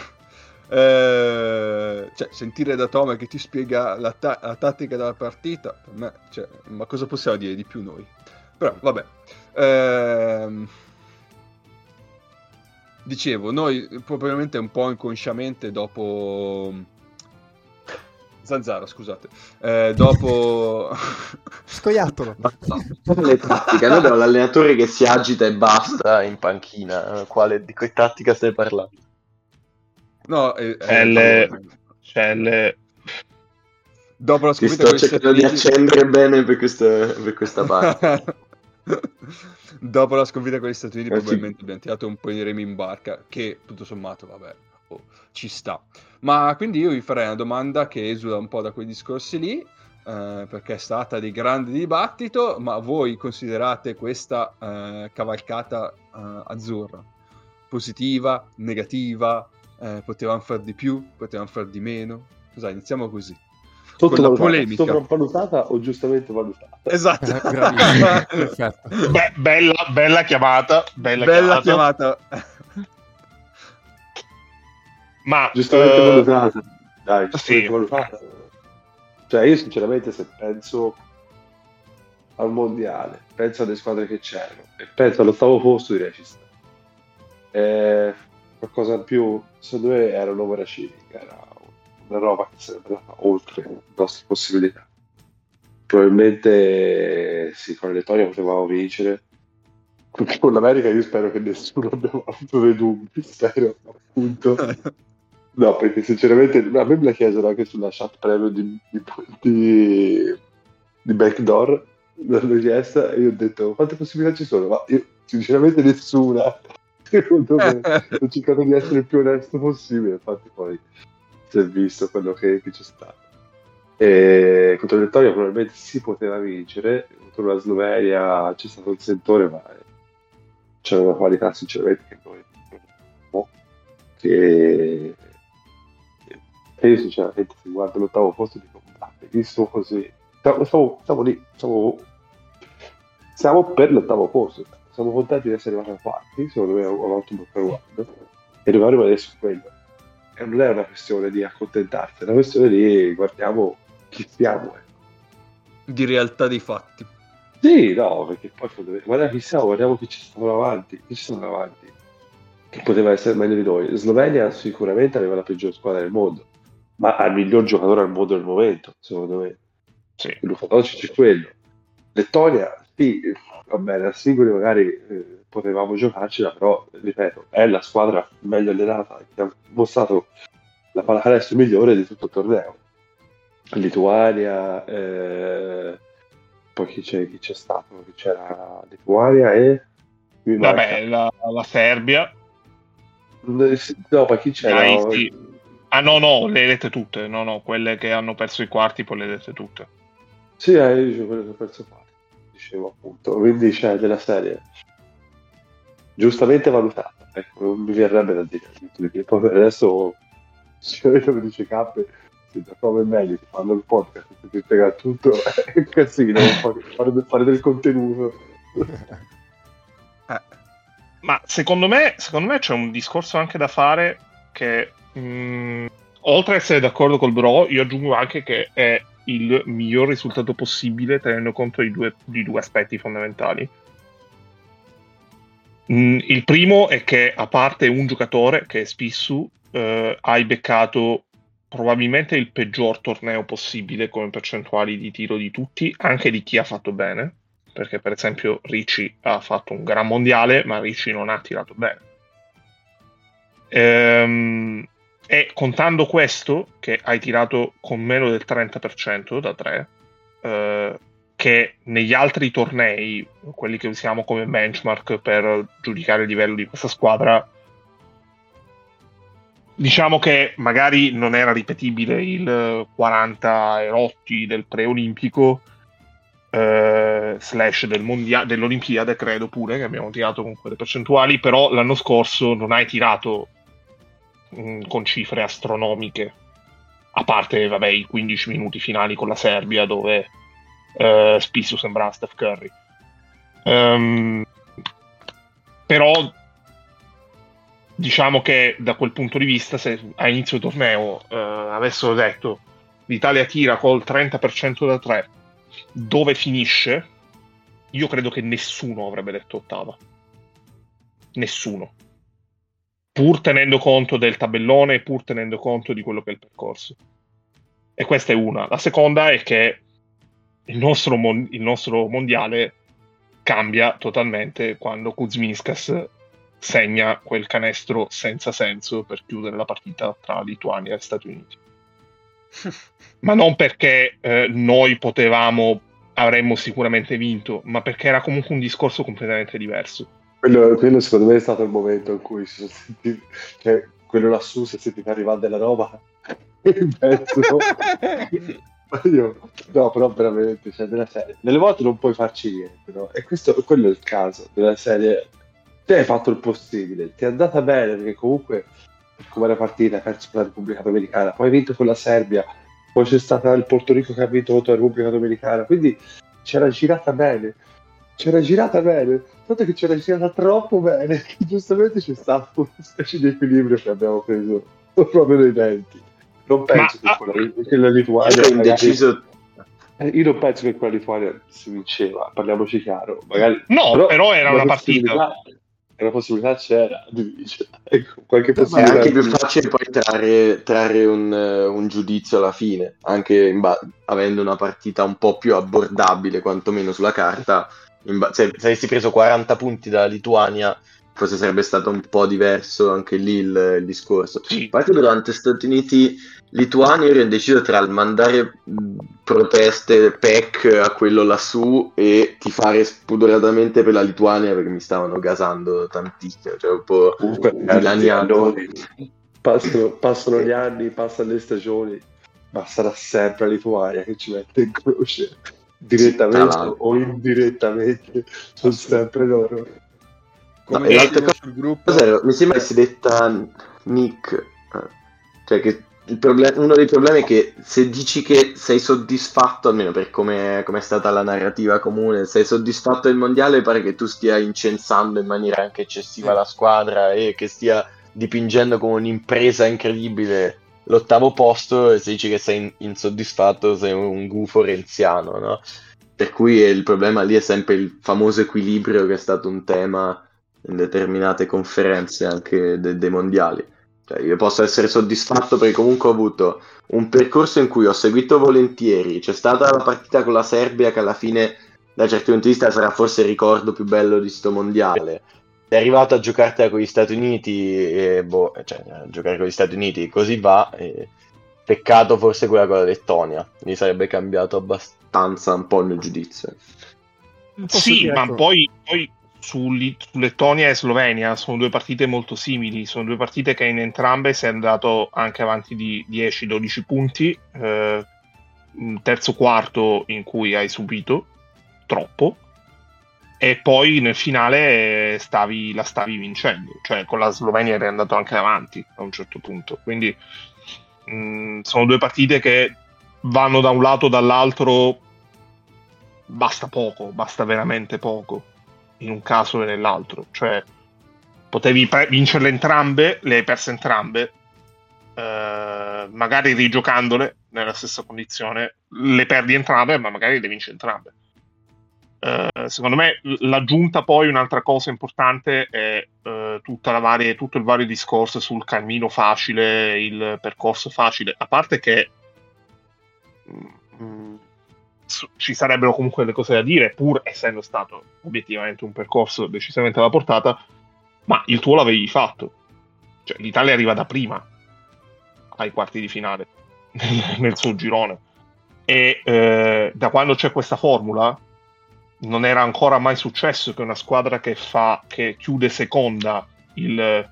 eh, cioè, sentire da Toma che ti spiega la, ta- la tattica della partita, per me, cioè, ma cosa possiamo dire di più noi? Però, vabbè. Ehm, dicevo, noi probabilmente un po' inconsciamente dopo... Zanzara, scusate. Eh, dopo... [LAUGHS] Scoiattolo. Le tattiche, noi abbiamo l'allenatore che si agita e basta in panchina. Quale, di che tattica stai parlando? No, eh, C'è eh, le- allora, Cioè, le... dopo la Ti sconfitta sto con gli Stati cercando di Uniti- accendere bene per questa, per questa [LAUGHS] parte. Dopo la sconfitta con gli Stati Uniti, Eh, sì. probabilmente abbiamo tirato un po' di remi in barca, che tutto sommato, vabbè, oh, ci sta. Ma quindi io vi farei una domanda che esula un po' da quei discorsi lì, eh, perché è stata di grande dibattito, ma voi considerate questa eh, cavalcata eh, azzurra positiva, negativa, eh, potevamo far di più, potevamo far di meno? Cos'è? Iniziamo così. Con la Sottovalutata, polemica. sopravvalutata o giustamente valutata? Esatto. Eh. [LAUGHS] Beh, bella, bella chiamata, bella, Bella chiamata. chiamata. Ma Giustamente eh, valutata. Dai, giustamente sì. valutata. Cioè, io sinceramente se penso al mondiale, penso alle squadre che c'erano e penso all'ottavo posto direi ci sta. Eh, qualcosa in più, secondo me era un overachieving, era una roba che sarebbe andata oltre le nostre possibilità. Probabilmente sì, con la Lettonia potevamo vincere. [LAUGHS] Con l'America io spero che nessuno abbia avuto dei dubbi, spero appunto. [LAUGHS] No, perché sinceramente a me me la chiesero anche sulla chat premium di, di, di, di Backdoor, l'hanno chiesta e io ho detto quante possibilità ci sono? Ma io sinceramente nessuna. Secondo me ho cercato di essere il più onesto possibile, infatti poi si è visto quello che, che c'è stato. E contro l'Ettonia probabilmente si poteva vincere, contro la Slovenia c'è stato il sentore, ma c'era una qualità sinceramente che noi abbiamo, che e io sinceramente se guardo l'ottavo posto dico ah, benissimo così siamo, siamo, siamo lì siamo, siamo per l'ottavo posto siamo contenti di essere arrivati a quarti secondo me è un, un ottimo traguardo e dobbiamo rimanere su quello e non è una questione di accontentarsi è una questione di guardiamo chi siamo eh. di realtà dei fatti. Sì, no, perché poi guarda chi siamo, guardiamo chi ci stanno avanti, chi ci stanno avanti, che poteva essere meglio di noi. Slovenia sicuramente aveva la peggior squadra del mondo, ma ha il miglior giocatore al mondo nel momento, secondo me. Sì. Luka Doncic è quello. Lettonia, sì, va bene, a singoli magari eh, potevamo giocarcela, però, ripeto, è la squadra meglio allenata che ha mostrato la pallacanestro migliore di tutto il torneo. Lituania, eh, poi chi c'è, chi c'è stato? Chi c'era Lituania e... vabbè, la, la Serbia. manca- No, ma chi c'era? Sì. Ah no, no, le dette tutte. No, no, quelle che hanno perso i quarti poi le dette tutte. Sì, eh, io quello che ho perso qua. Dicevo appunto, quindi c'è della serie giustamente valutata. Ecco, non mi verrebbe da dire. perché Poi adesso, sicuramente [LAUGHS] come dice Cappe, se da come meglio che fanno il podcast ti spiega tutto, [LAUGHS] è un casino [LAUGHS] fare, fare del- fare del contenuto. Eh, Ma secondo me, secondo me c'è un discorso anche da fare che, mh, oltre a essere d'accordo col bro, io aggiungo anche che è il miglior risultato possibile tenendo conto di due, di due aspetti fondamentali. Mm, il primo è che a parte un giocatore che è Spissu, eh, hai beccato probabilmente il peggior torneo possibile come percentuali di tiro di tutti, anche di chi ha fatto bene, perché per esempio Ricci ha fatto un gran mondiale, ma Ricci non ha tirato bene. Ehm, e contando questo, che hai tirato con meno del 30% da 3, eh, che negli altri tornei, quelli che usiamo come benchmark per giudicare il livello di questa squadra, diciamo che magari non era ripetibile il 40 erotti del preolimpico eh, slash del mondia- dell'Olimpiade, credo pure che abbiamo tirato con quelle percentuali, però l'anno scorso non hai tirato mm, con cifre astronomiche, a parte vabbè, i 15 minuti finali con la Serbia dove eh, Spissu sembrava Steph Curry. Um, però diciamo che da quel punto di vista, se a inizio torneo eh, avessero detto l'Italia tira col 30% da 3, dove finisce? Io credo che nessuno avrebbe detto ottava. Nessuno. Pur tenendo conto del tabellone, pur tenendo conto di quello che è il percorso. E questa è una. La seconda è che il nostro, mon- il nostro mondiale cambia totalmente quando Kuzminskas segna quel canestro senza senso per chiudere la partita tra Lituania e Stati Uniti. [LAUGHS] ma non perché eh, noi potevamo, avremmo sicuramente vinto, ma perché era comunque un discorso completamente diverso. Quello, quello secondo me è stato il momento in cui si sono sentiti, cioè, quello lassù si è sentito arrivare della roba [LAUGHS] in mezzo. [LAUGHS] Io, no, però veramente, cioè, della serie. Nelle volte non puoi farci niente, no? E questo, quello è il caso della serie. Te hai fatto il possibile, ti è andata bene perché comunque, come era partita, perso con la Repubblica Dominicana, poi hai vinto con la Serbia, poi c'è stato il Porto Rico che ha vinto contro la Repubblica Dominicana, quindi c'era girata bene. C'era girata bene, tanto che c'era girata troppo bene, [LAUGHS] che giustamente c'è stato una specie di equilibrio che abbiamo preso [LAUGHS] proprio nei denti. Non penso Ma, che, quella, che la Lituania. È indeciso. Eh, io non penso che quella Lituania si vinceva, parliamoci chiaro. Magari, no, però, però era una partita. La possibilità c'era di vincere. [LAUGHS] Ecco, qualche possibilità. È anche più facile poi trarre, trarre un, un, giudizio alla fine, anche ba- avendo una partita un po' più abbordabile, quantomeno sulla carta. Ba- se, se avessi preso 40 punti dalla Lituania, forse sarebbe stato un po' diverso anche lì il, il discorso. A parte durante Stati Uniti Lituania ero indeciso tra il mandare proteste PEC a quello lassù e ti fare spudoratamente per la Lituania perché mi stavano gasando tantissimo. Cioè, un po' Comunque, dilaniato. Passano, [LAUGHS] passano gli anni, passano le stagioni, ma sarà sempre la Lituania che ci mette in croce direttamente o indirettamente sono sempre loro. Come no, l'altra cosa, gruppo... mi sembra che si detta Nick, eh, cioè che Problem- uno dei problemi è che se dici che sei soddisfatto, almeno per come è stata la narrativa comune, sei soddisfatto del mondiale, pare che tu stia incensando in maniera anche eccessiva la squadra e che stia dipingendo come un'impresa incredibile l'ottavo posto e se dici che sei insoddisfatto sei un gufo renziano, no? Per cui il problema lì è sempre il famoso equilibrio che è stato un tema in determinate conferenze anche de- dei mondiali cioè, io posso essere soddisfatto perché comunque ho avuto un percorso in cui ho seguito volentieri. C'è stata la partita con la Serbia che alla fine, da certi punti di vista, sarà forse il ricordo più bello di sto mondiale. Sei arrivato a giocartela con gli Stati Uniti, e, boh, cioè, a giocare con gli Stati Uniti, così va. E... Peccato forse quella con la Lettonia, mi sarebbe cambiato abbastanza un po' il mio giudizio. Sì, ma poi, poi su, su, Lettonia e Slovenia sono due partite molto simili, sono due partite che in entrambe sei andato anche avanti di 10-12 punti, eh, un terzo quarto in cui hai subito troppo e poi nel finale stavi, la stavi vincendo, cioè con la Slovenia eri andato anche avanti a un certo punto, quindi mh, mm, sono due partite che vanno da un lato o dall'altro basta poco, basta veramente poco in un caso e nell'altro. Cioè, potevi pre- vincerle entrambe, le hai perse entrambe, eh, magari rigiocandole nella stessa condizione, le perdi entrambe, ma magari le vinci entrambe. Eh, secondo me l'aggiunta poi un'altra cosa importante è eh, varie, tutto il vario discorso sul cammino facile, il percorso facile, a parte che mh, mm, ci sarebbero comunque delle cose da dire, pur essendo stato obiettivamente un percorso decisamente alla portata, ma il tuo l'avevi fatto. Cioè, l'Italia arriva da prima ai quarti di finale [LAUGHS] nel suo girone. E eh, da quando c'è questa formula, non era ancora mai successo che una squadra che, fa, che chiude seconda il,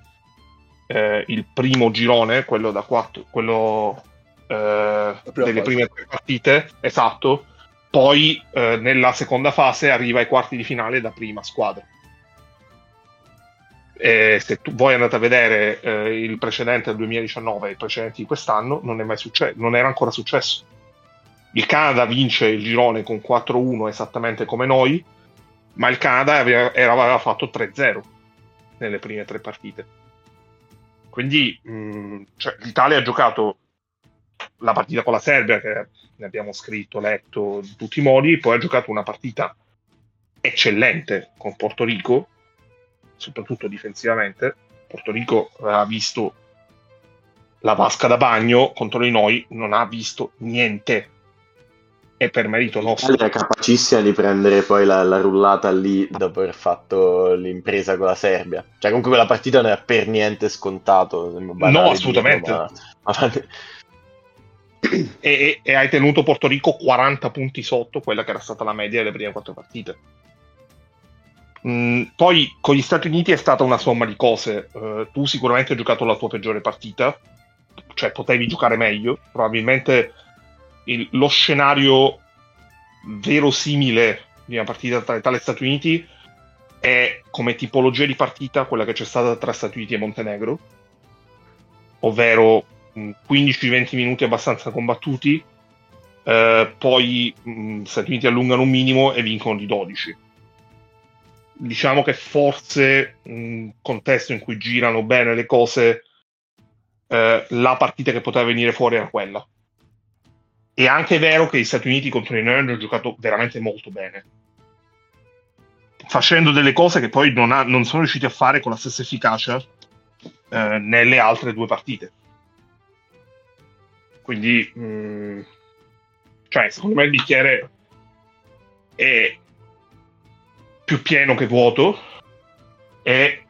eh, il primo girone, quello da quattro, quello eh, delle prime tre partite, esatto, poi eh, nella seconda fase arriva ai quarti di finale da prima squadra. E se tu, voi andate a vedere eh, il precedente del 2019 e i precedenti di quest'anno, non, è mai successo, non era ancora successo. Il Canada vince il girone con 4-1 esattamente come noi, ma il Canada aveva, aveva fatto 3-0 nelle prime tre partite. Quindi mh, mm, cioè, l'Italia ha giocato la partita con la Serbia, che ne abbiamo scritto, letto in tutti i modi, poi ha giocato una partita eccellente con Porto Rico, soprattutto difensivamente. Porto Rico ha visto la vasca da bagno contro di noi, non ha visto niente e per merito nostro. È capacissima di prendere poi la, la, rullata lì dopo aver fatto l'impresa con la Serbia. Cioè, comunque quella partita non è per niente scontato. No, assolutamente. Dire, ma... Ma... E, e, e, hai tenuto Porto Rico 40 punti sotto quella che era stata la media delle prime quattro partite. Mm, poi con gli Stati Uniti è stata una somma di cose. Uh, tu sicuramente hai giocato la tua peggiore partita, cioè potevi giocare meglio. Probabilmente il, lo scenario verosimile di una partita tra Italia e Stati Uniti è come tipologia di partita quella che c'è stata tra Stati Uniti e Montenegro, ovvero 15-20 minuti abbastanza combattuti, eh, poi mh, Stati Uniti allungano un minimo e vincono di 12. Diciamo che forse un contesto in cui girano bene le cose, eh, la partita che poteva venire fuori era quella. È anche vero che gli Stati Uniti contro i noi hanno giocato veramente molto bene, facendo delle cose che poi non, ha, non sono riusciti a fare con la stessa efficacia eh, nelle altre due partite. Quindi, mh, mm, cioè, secondo me il bicchiere è più pieno che vuoto e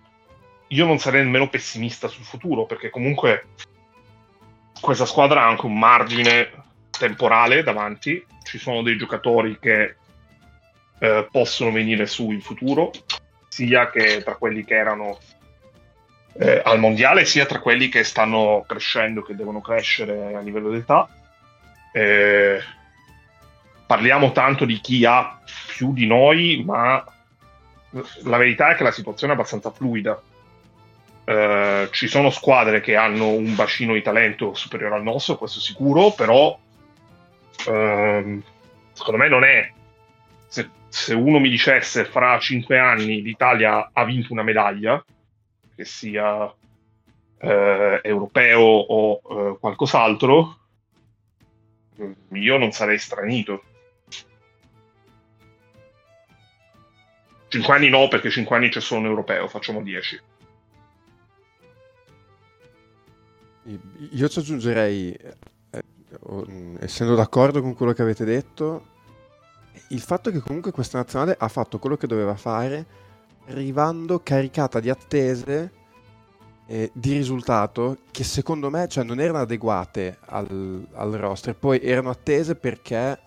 io non sarei nemmeno pessimista sul futuro perché comunque questa squadra ha anche un margine temporale davanti, ci sono dei giocatori che eh, possono venire su in futuro, sia che tra quelli che erano eh, al mondiale, sia tra quelli che stanno crescendo, che devono crescere a livello d'età. Eh, parliamo tanto di chi ha più di noi, ma la verità è che la situazione è abbastanza fluida. Uh, ci sono squadre che hanno un bacino di talento superiore al nostro, questo sicuro, però uh, secondo me non è. Se, se, uno mi dicesse fra cinque anni l'Italia ha vinto una medaglia, che sia uh, europeo o qualcos'altro, io non sarei stranito. 5 anni no, perché 5 anni c'è solo un europeo, facciamo 10. Io ci aggiungerei, essendo d'accordo con quello che avete detto, il fatto che comunque questa nazionale ha fatto quello che doveva fare, arrivando caricata di attese eh, di risultato che secondo me cioè, non erano adeguate al, al roster, poi erano attese perché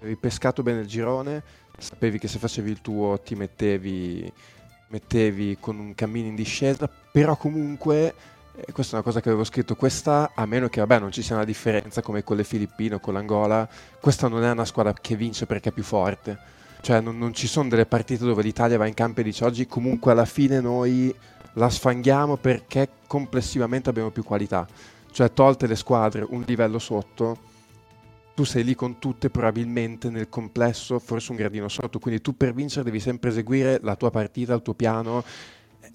avevi pescato bene il girone, sapevi che se facevi il tuo ti mettevi, mettevi con un cammino in discesa, però comunque, eh, questa è una cosa che avevo scritto, questa, a meno che vabbè, non ci sia una differenza come con le Filippine o con l'Angola, questa non è una squadra che vince perché è più forte. Cioè non, non ci sono delle partite dove l'Italia va in campo e dice oggi comunque alla fine noi la sfanghiamo perché complessivamente abbiamo più qualità. Cioè tolte le squadre un livello sotto, tu sei lì con tutte probabilmente nel complesso forse un gradino sotto, quindi tu per vincere devi sempre eseguire la tua partita, il tuo piano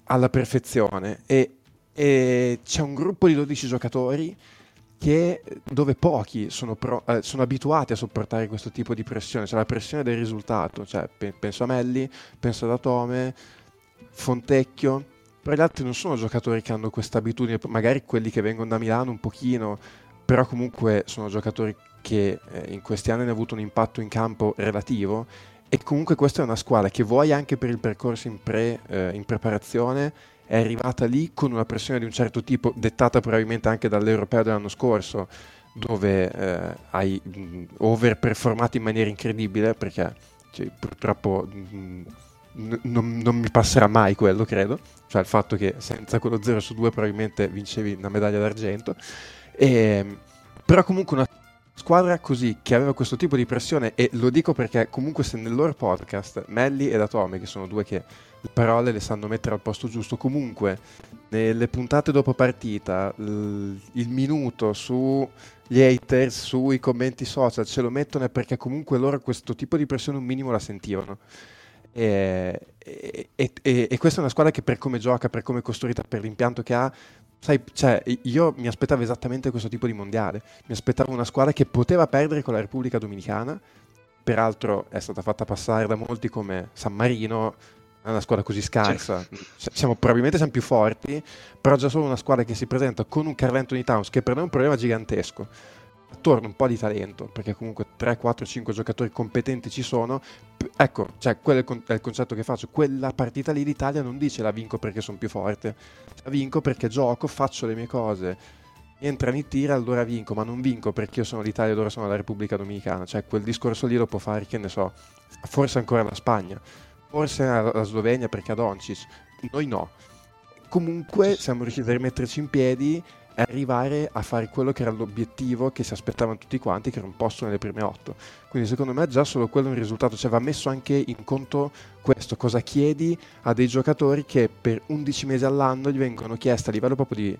alla perfezione e e c'è un gruppo di 12 giocatori che, dove pochi sono, pro, eh, sono, abituati a sopportare questo tipo di pressione, cioè la pressione del risultato, cioè, pe- penso a Melli, penso ad Atome, Fontecchio, però gli altri non sono giocatori che hanno questa abitudine, magari quelli che vengono da Milano un pochino, però comunque sono giocatori che eh, in questi anni hanno avuto un impatto in campo relativo e comunque questa è una squadra che vuoi anche per il percorso in, pre, eh, in preparazione è arrivata lì con una pressione di un certo tipo, dettata probabilmente anche dall'europeo dell'anno scorso, dove eh, hai mh, overperformato in maniera incredibile, perché cioè, purtroppo mh, n- non, non, mi passerà mai quello, credo, cioè il fatto che senza quello 0 su 2 probabilmente vincevi una medaglia d'argento, e, però comunque una squadra così che aveva questo tipo di pressione e lo dico perché comunque se nel loro podcast Melli ed Atome che sono due che le parole le sanno mettere al posto giusto comunque nelle puntate dopo partita il minuto sugli haters sui commenti social ce lo mettono perché comunque loro questo tipo di pressione un minimo la sentivano. E, e, e, e, questa è una squadra che per come gioca, per come è costruita, per l'impianto che ha, sai, cioè, io mi aspettavo esattamente questo tipo di mondiale. Mi aspettavo una squadra che poteva perdere con la Repubblica Dominicana, peraltro è stata fatta passare da molti come San Marino, è una squadra così scarsa. Siamo, probabilmente siamo più forti, però già solo una squadra che si presenta con un Carl Anthony Towns che per noi è un problema gigantesco attorno un po' di talento, perché comunque 3, 4, 5 giocatori competenti ci sono. ecco, cioè, quello è il, con- è il, concetto che faccio. Quella partita lì l'Italia non dice la vinco perché sono più forte, la vinco perché gioco, faccio le mie cose. Entrano i tiri, allora vinco, ma non vinco perché io sono l'Italia e loro sono la Repubblica Dominicana. Cioè, quel discorso lì lo può fare, che ne so, forse ancora la Spagna, forse la Slovenia perché ha Doncic, noi no. Comunque siamo riusciti a rimetterci in piedi arrivare a fare quello che era l'obiettivo che si aspettavano tutti quanti, che era un posto nelle prime otto. Quindi secondo me già solo quello è un risultato, cioè va messo anche in conto questo, cosa chiedi a dei giocatori che per 11 mesi all'anno gli vengono chieste a livello proprio di,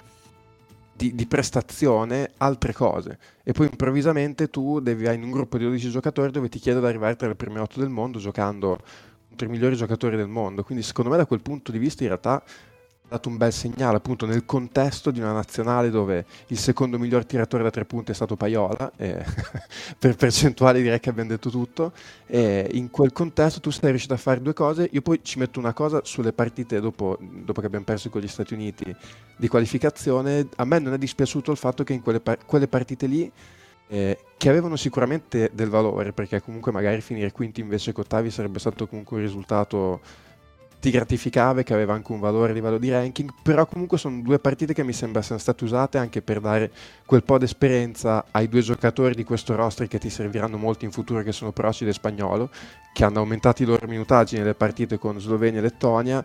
di, di prestazione altre cose e poi improvvisamente tu devi hai un gruppo di 12 giocatori dove ti chiedo di arrivare tra le prime otto del mondo giocando contro i migliori giocatori del mondo. Quindi secondo me da quel punto di vista in realtà dato un bel segnale appunto nel contesto di una nazionale dove il secondo miglior tiratore da tre punti è stato Paiola [LAUGHS] per percentuale direi che abbiamo detto tutto e in quel contesto tu sei riuscito a fare due cose. Io poi ci metto una cosa sulle partite dopo, dopo che abbiamo perso con gli Stati Uniti di qualificazione. A me non è dispiaciuto il fatto che in quelle, par- quelle partite lì eh, che avevano sicuramente del valore perché comunque magari finire quinti invece che ottavi sarebbe stato comunque un risultato ti gratificava e che aveva anche un valore a livello di ranking, però comunque sono due partite che mi sembra siano state usate anche per dare quel po' d'esperienza ai due giocatori di questo roster che ti serviranno molto in futuro, che sono Procide e Spagnolo, che hanno aumentato i loro minutaggi nelle partite con Slovenia e Lettonia,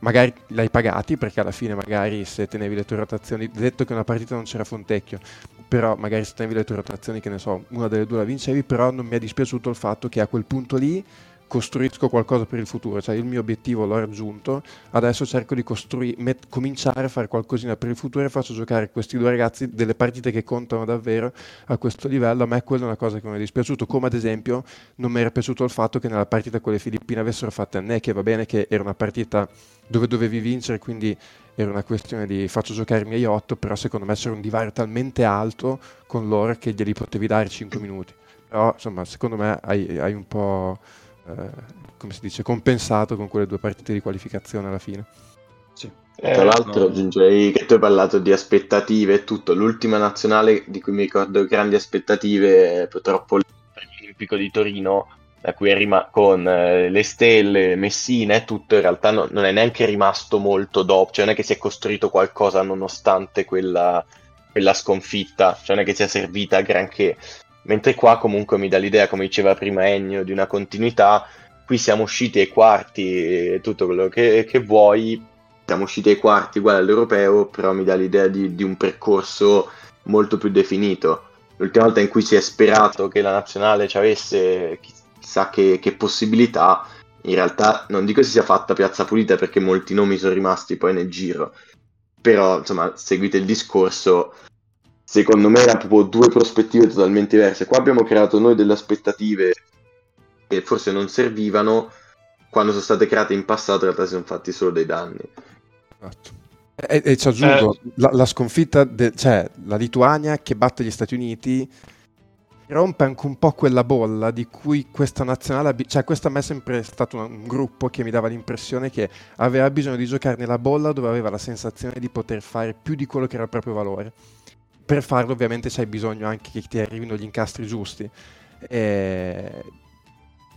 magari l'hai pagati perché alla fine magari se tenevi le tue rotazioni, detto che una partita non c'era Fontecchio, però magari se tenevi le tue rotazioni, che ne so, una delle due la vincevi, però non mi è dispiaciuto il fatto che a quel punto lì costruisco qualcosa per il futuro, cioè il mio obiettivo l'ho raggiunto, adesso cerco di costrui- met- cominciare a fare qualcosina per il futuro e faccio giocare questi due ragazzi delle partite che contano davvero a questo livello, a me quella è una cosa che mi è dispiaciuto, come ad esempio non mi era piaciuto il fatto che nella partita con le Filippine avessero fatto a che va bene che era una partita dove dovevi vincere, quindi era una questione di faccio giocare i miei otto, però secondo me c'era un divario talmente alto con loro che glieli potevi dare 5 minuti. Però insomma, secondo me hai, hai un po' Eh, come si dice, compensato con quelle due partite di qualificazione alla fine. Sì. Tra eh, l'altro no. aggiungerei che tu hai parlato di aspettative e tutto, l'ultima nazionale di cui mi ricordo grandi aspettative purtroppo l'Olimpico di Torino da cui è rima- con eh, le stelle, Messina e tutto, in realtà no, non è neanche rimasto molto dopo, cioè non è che si è costruito qualcosa nonostante quella, quella sconfitta, cioè non è che sia servita granché. Mentre qua comunque mi dà l'idea, come diceva prima Ennio, di una continuità. Qui siamo usciti ai quarti e tutto quello che, che vuoi. Siamo usciti ai quarti uguale all'europeo, però mi dà l'idea di, di un percorso molto più definito. L'ultima volta in cui si è sperato che la nazionale ci avesse chissà che, che possibilità, in realtà non dico si sia fatta piazza pulita perché molti nomi sono rimasti poi nel giro. Però, insomma, seguite il discorso, secondo me erano proprio due prospettive totalmente diverse. Qua abbiamo creato noi delle aspettative che forse non servivano, quando sono state create in passato in realtà si sono fatti solo dei danni. Esatto. E, e ci aggiungo, la, la sconfitta, de- cioè la Lituania che batte gli Stati Uniti rompe anche un po' quella bolla di cui questa nazionale, cioè questa a me è sempre stato un, un gruppo che mi dava l'impressione che aveva bisogno di giocare nella bolla dove aveva la sensazione di poter fare più di quello che era il proprio valore. Per farlo ovviamente c'hai bisogno anche che ti arrivino gli incastri giusti. E...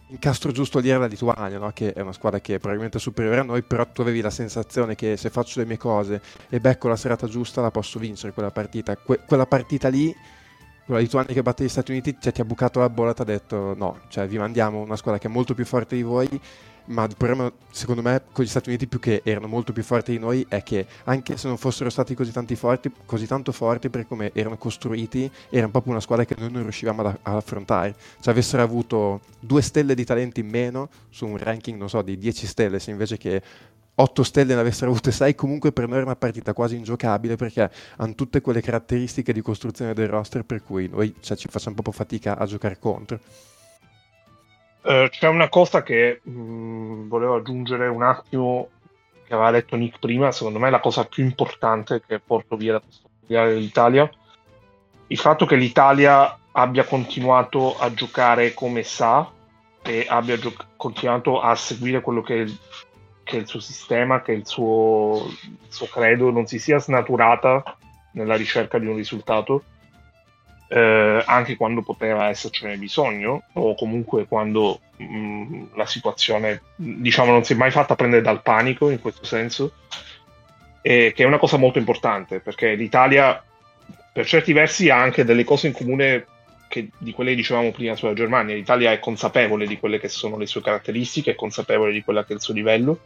Incastro giusto lì era la Lituania, no? che è una squadra che è probabilmente superiore a noi, però tu avevi la sensazione che se faccio le mie cose e becco la serata giusta la posso vincere quella partita. Que- quella partita lì la Lituania che batte gli Stati Uniti cioè, ti ha bucato la bolla ti ha detto no, cioè vi mandiamo una squadra che è molto più forte di voi, ma il problema secondo me con gli Stati Uniti più che erano molto più forti di noi è che anche se non fossero stati così, forti, così tanto forti per come erano costruiti, erano proprio una squadra che noi non riuscivamo ad, ad affrontare. Cioè avessero avuto due stelle di talenti in meno su un ranking, non so, di 10 stelle, se invece che 8 stelle ne avessero avute 6, comunque per noi era una partita quasi ingiocabile perché hanno tutte quelle caratteristiche di costruzione del roster per cui noi cioè, ci facciamo proprio fatica a giocare contro. Uh, c'è una cosa che mh, volevo aggiungere un attimo che aveva detto Nick prima, secondo me è la cosa più importante che porto via da questo mondiale dell'Italia, il fatto che l'Italia abbia continuato a giocare come sa e abbia gio- continuato a seguire quello che che il suo sistema, che il suo, il suo credo non si sia snaturata nella ricerca di un risultato, eh, anche quando poteva essercene bisogno, o comunque quando mh, la situazione, diciamo, non si è mai fatta prendere dal panico in questo senso, e che è una cosa molto importante, perché l'Italia, per certi versi, ha anche delle cose in comune che, di quelle che dicevamo prima sulla Germania. L'Italia è consapevole di quelle che sono le sue caratteristiche, è consapevole di quello che è il suo livello,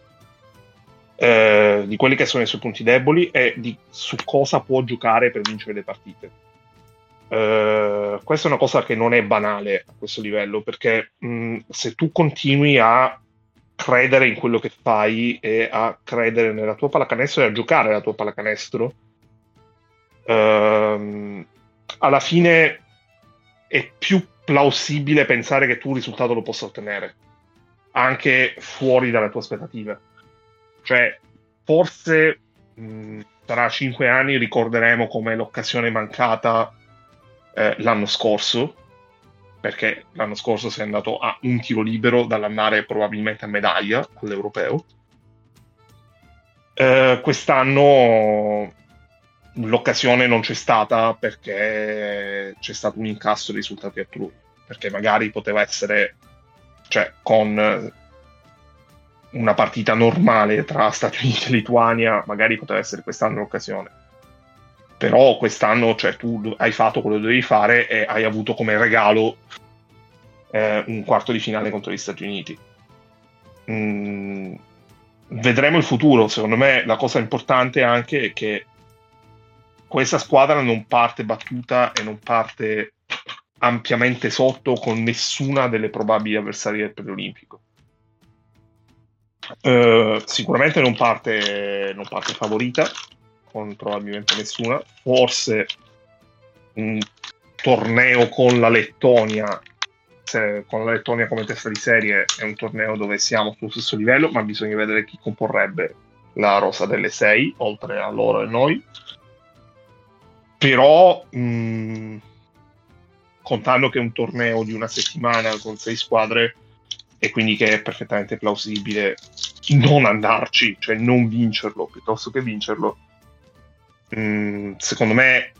eh, di quelli che sono i suoi punti deboli e di su cosa può giocare per vincere le partite. Eh, questa è una cosa che non è banale a questo livello, perché mh, se tu continui a credere in quello che fai e a credere nella tua pallacanestro e a giocare la tua pallacanestro, ehm, alla fine è più plausibile pensare che tu un risultato lo possa ottenere, anche fuori dalle tue aspettative. Cioè, forse mh, tra cinque anni ricorderemo come l'occasione mancata eh, l'anno scorso, perché l'anno scorso si è andato a un tiro libero dall'andare probabilmente a medaglia all'europeo. Eh, quest'anno l'occasione non c'è stata perché c'è stato un incastro di risultati altrui, perché magari poteva essere, cioè con una partita normale tra Stati Uniti e Lituania, magari poteva essere quest'anno l'occasione. Però quest'anno cioè, tu hai fatto quello che dovevi fare e hai avuto come regalo eh, un quarto di finale contro gli Stati Uniti. Mm, vedremo il futuro. Secondo me la cosa importante anche è che questa squadra non parte battuta e non parte ampiamente sotto con nessuna delle probabili avversarie del preolimpico. Uh, sicuramente non parte, non parte favorita con probabilmente nessuna forse un torneo con la Lettonia se, con la Lettonia come testa di serie è un torneo dove siamo sullo stesso livello ma bisogna vedere chi comporrebbe la rosa delle sei oltre a loro e noi però mh, contando che è un torneo di una settimana con sei squadre e quindi che è perfettamente plausibile non andarci, cioè non vincerlo piuttosto che vincerlo. Mm, secondo me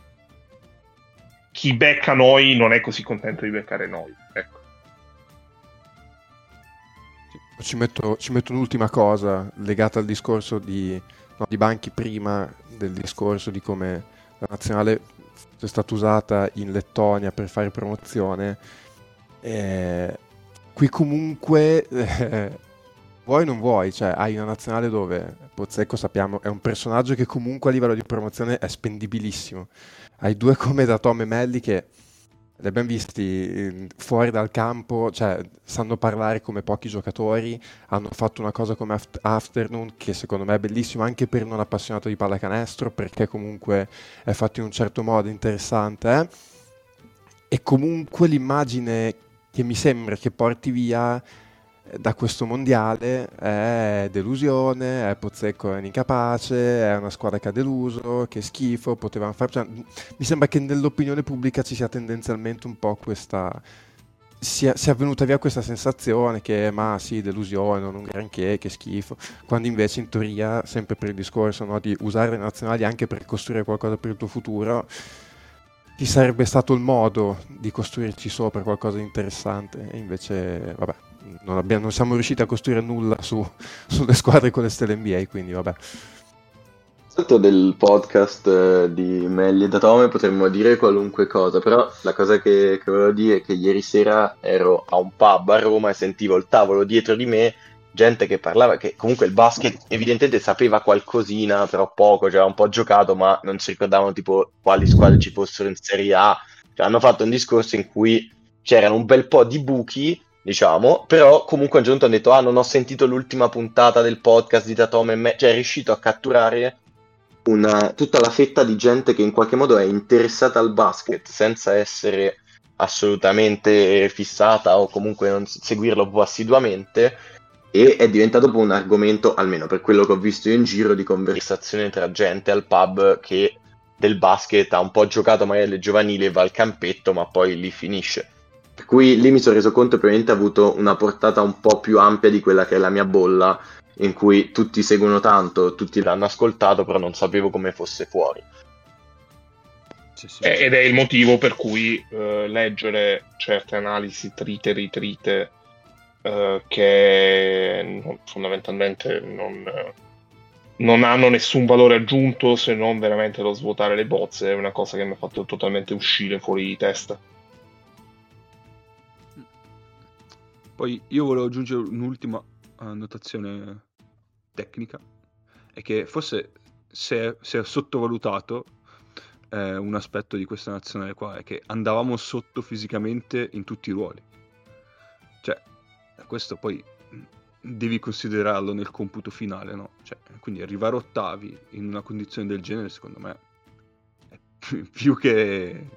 chi becca noi non è così contento di beccare noi. Ecco. Ci metto, ci metto un'ultima cosa legata al discorso di, no, di Banchi prima del discorso di come la nazionale è stata usata in Lettonia per fare promozione. Eh, qui comunque [LAUGHS] eh, vuoi o non vuoi, cioè hai una nazionale dove Pozzecco sappiamo è un personaggio che comunque a livello di promozione è spendibilissimo. Hai due come da Tom e Melli che li abbiamo visti fuori dal campo, cioè sanno parlare come pochi giocatori, hanno fatto una cosa come Afternoon che secondo me è bellissimo anche per non appassionato di pallacanestro perché comunque è fatto in un certo modo interessante eh? e comunque l'immagine che mi sembra che porti via da questo mondiale è delusione, è Pozzecco è incapace, è una squadra che ha deluso, che schifo, potevamo fare... Cioè, mi sembra che nell'opinione pubblica ci sia tendenzialmente un po' questa... Sia, sia venuta via questa sensazione che ma sì, delusione, non un granché, che schifo, quando invece in teoria, sempre per il discorso no, di usare le nazionali anche per costruire qualcosa per il tuo futuro, ci sarebbe stato il modo di costruirci sopra qualcosa di interessante e invece vabbè non, abbiamo, non siamo riusciti a costruire nulla su, [LAUGHS] sulle squadre con le stelle NBA quindi vabbè del podcast eh, di Melli e Datome potremmo dire qualunque cosa, però la cosa che, che volevo dire è che ieri sera ero a un pub a Roma e sentivo il tavolo dietro di me gente che parlava che comunque il basket evidentemente sapeva qualcosina, però poco, cioè un po' giocato, ma non si ricordavano tipo quali squadre ci fossero in Serie A. Cioè, hanno fatto un discorso in cui c'erano un bel po' di buchi, diciamo, però comunque a un certo punto hanno detto "Ah, non ho sentito l'ultima puntata del podcast di Tatome", me... cioè è riuscito a catturare una... tutta la fetta di gente che in qualche modo è interessata al basket senza essere assolutamente fissata o comunque non seguirlo assiduamente e è diventato un argomento, almeno per quello che ho visto in giro, di conversazione tra gente al pub che del basket ha un po' giocato magari alle giovanili e va al campetto, ma poi lì finisce. Per cui lì mi sono reso conto che probabilmente ha avuto una portata un po' più ampia di quella che è la mia bolla, in cui tutti seguono tanto, tutti l'hanno ascoltato, però non sapevo come fosse fuori. Sì, sì. Ed è il motivo per cui uh, leggere certe analisi trite, ritrite eh, che non, fondamentalmente non, non, hanno nessun valore aggiunto se non veramente lo svuotare le bozze, è una cosa che mi ha fatto totalmente uscire fuori di testa. Poi io volevo aggiungere un'ultima annotazione tecnica, è che forse si è, si è sottovalutato eh, un aspetto di questa nazionale qua, è che andavamo sotto fisicamente in tutti i ruoli. Cioè, questo poi devi considerarlo nel computo finale, no? Cioè, quindi arrivare ottavi in una condizione del genere, secondo me, è [LAUGHS] più che,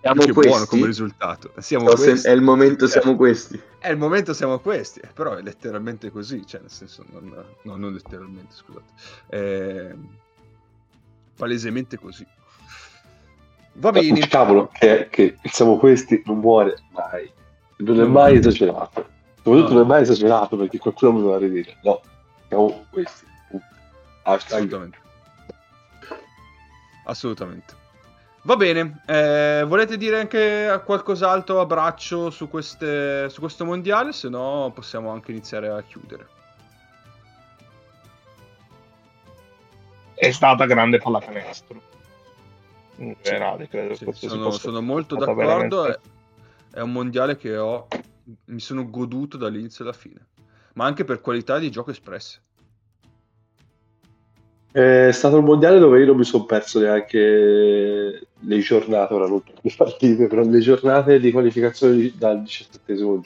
siamo più che buono come risultato. Siamo questi. È il momento, siamo eh, questi. È il momento, siamo questi. Però è letteralmente così, cioè, nel senso, non, no, non letteralmente, scusate. È palesemente così. Va bene. Cavolo, che, che siamo questi non muore mai. Non è mai esagerato. Soprattutto no. non è mai esagerato perché qualcuno mi doveva ridire. No, siamo questi. Assolutamente. Assolutamente. Va bene, eh, volete dire anche qualcos'altro a braccio su, queste, su questo mondiale? Se no possiamo anche iniziare a chiudere. È stata grande pallacanestro. In generale, credo. Sì, sono, sono molto d'accordo. Veramente... È un mondiale che ho mi sono goduto dall'inizio alla fine, ma anche per qualità di gioco espresse. È stato un mondiale dove io non mi sono perso neanche le giornate, ora non le partite, però le giornate di qualificazione dal 17 giugno.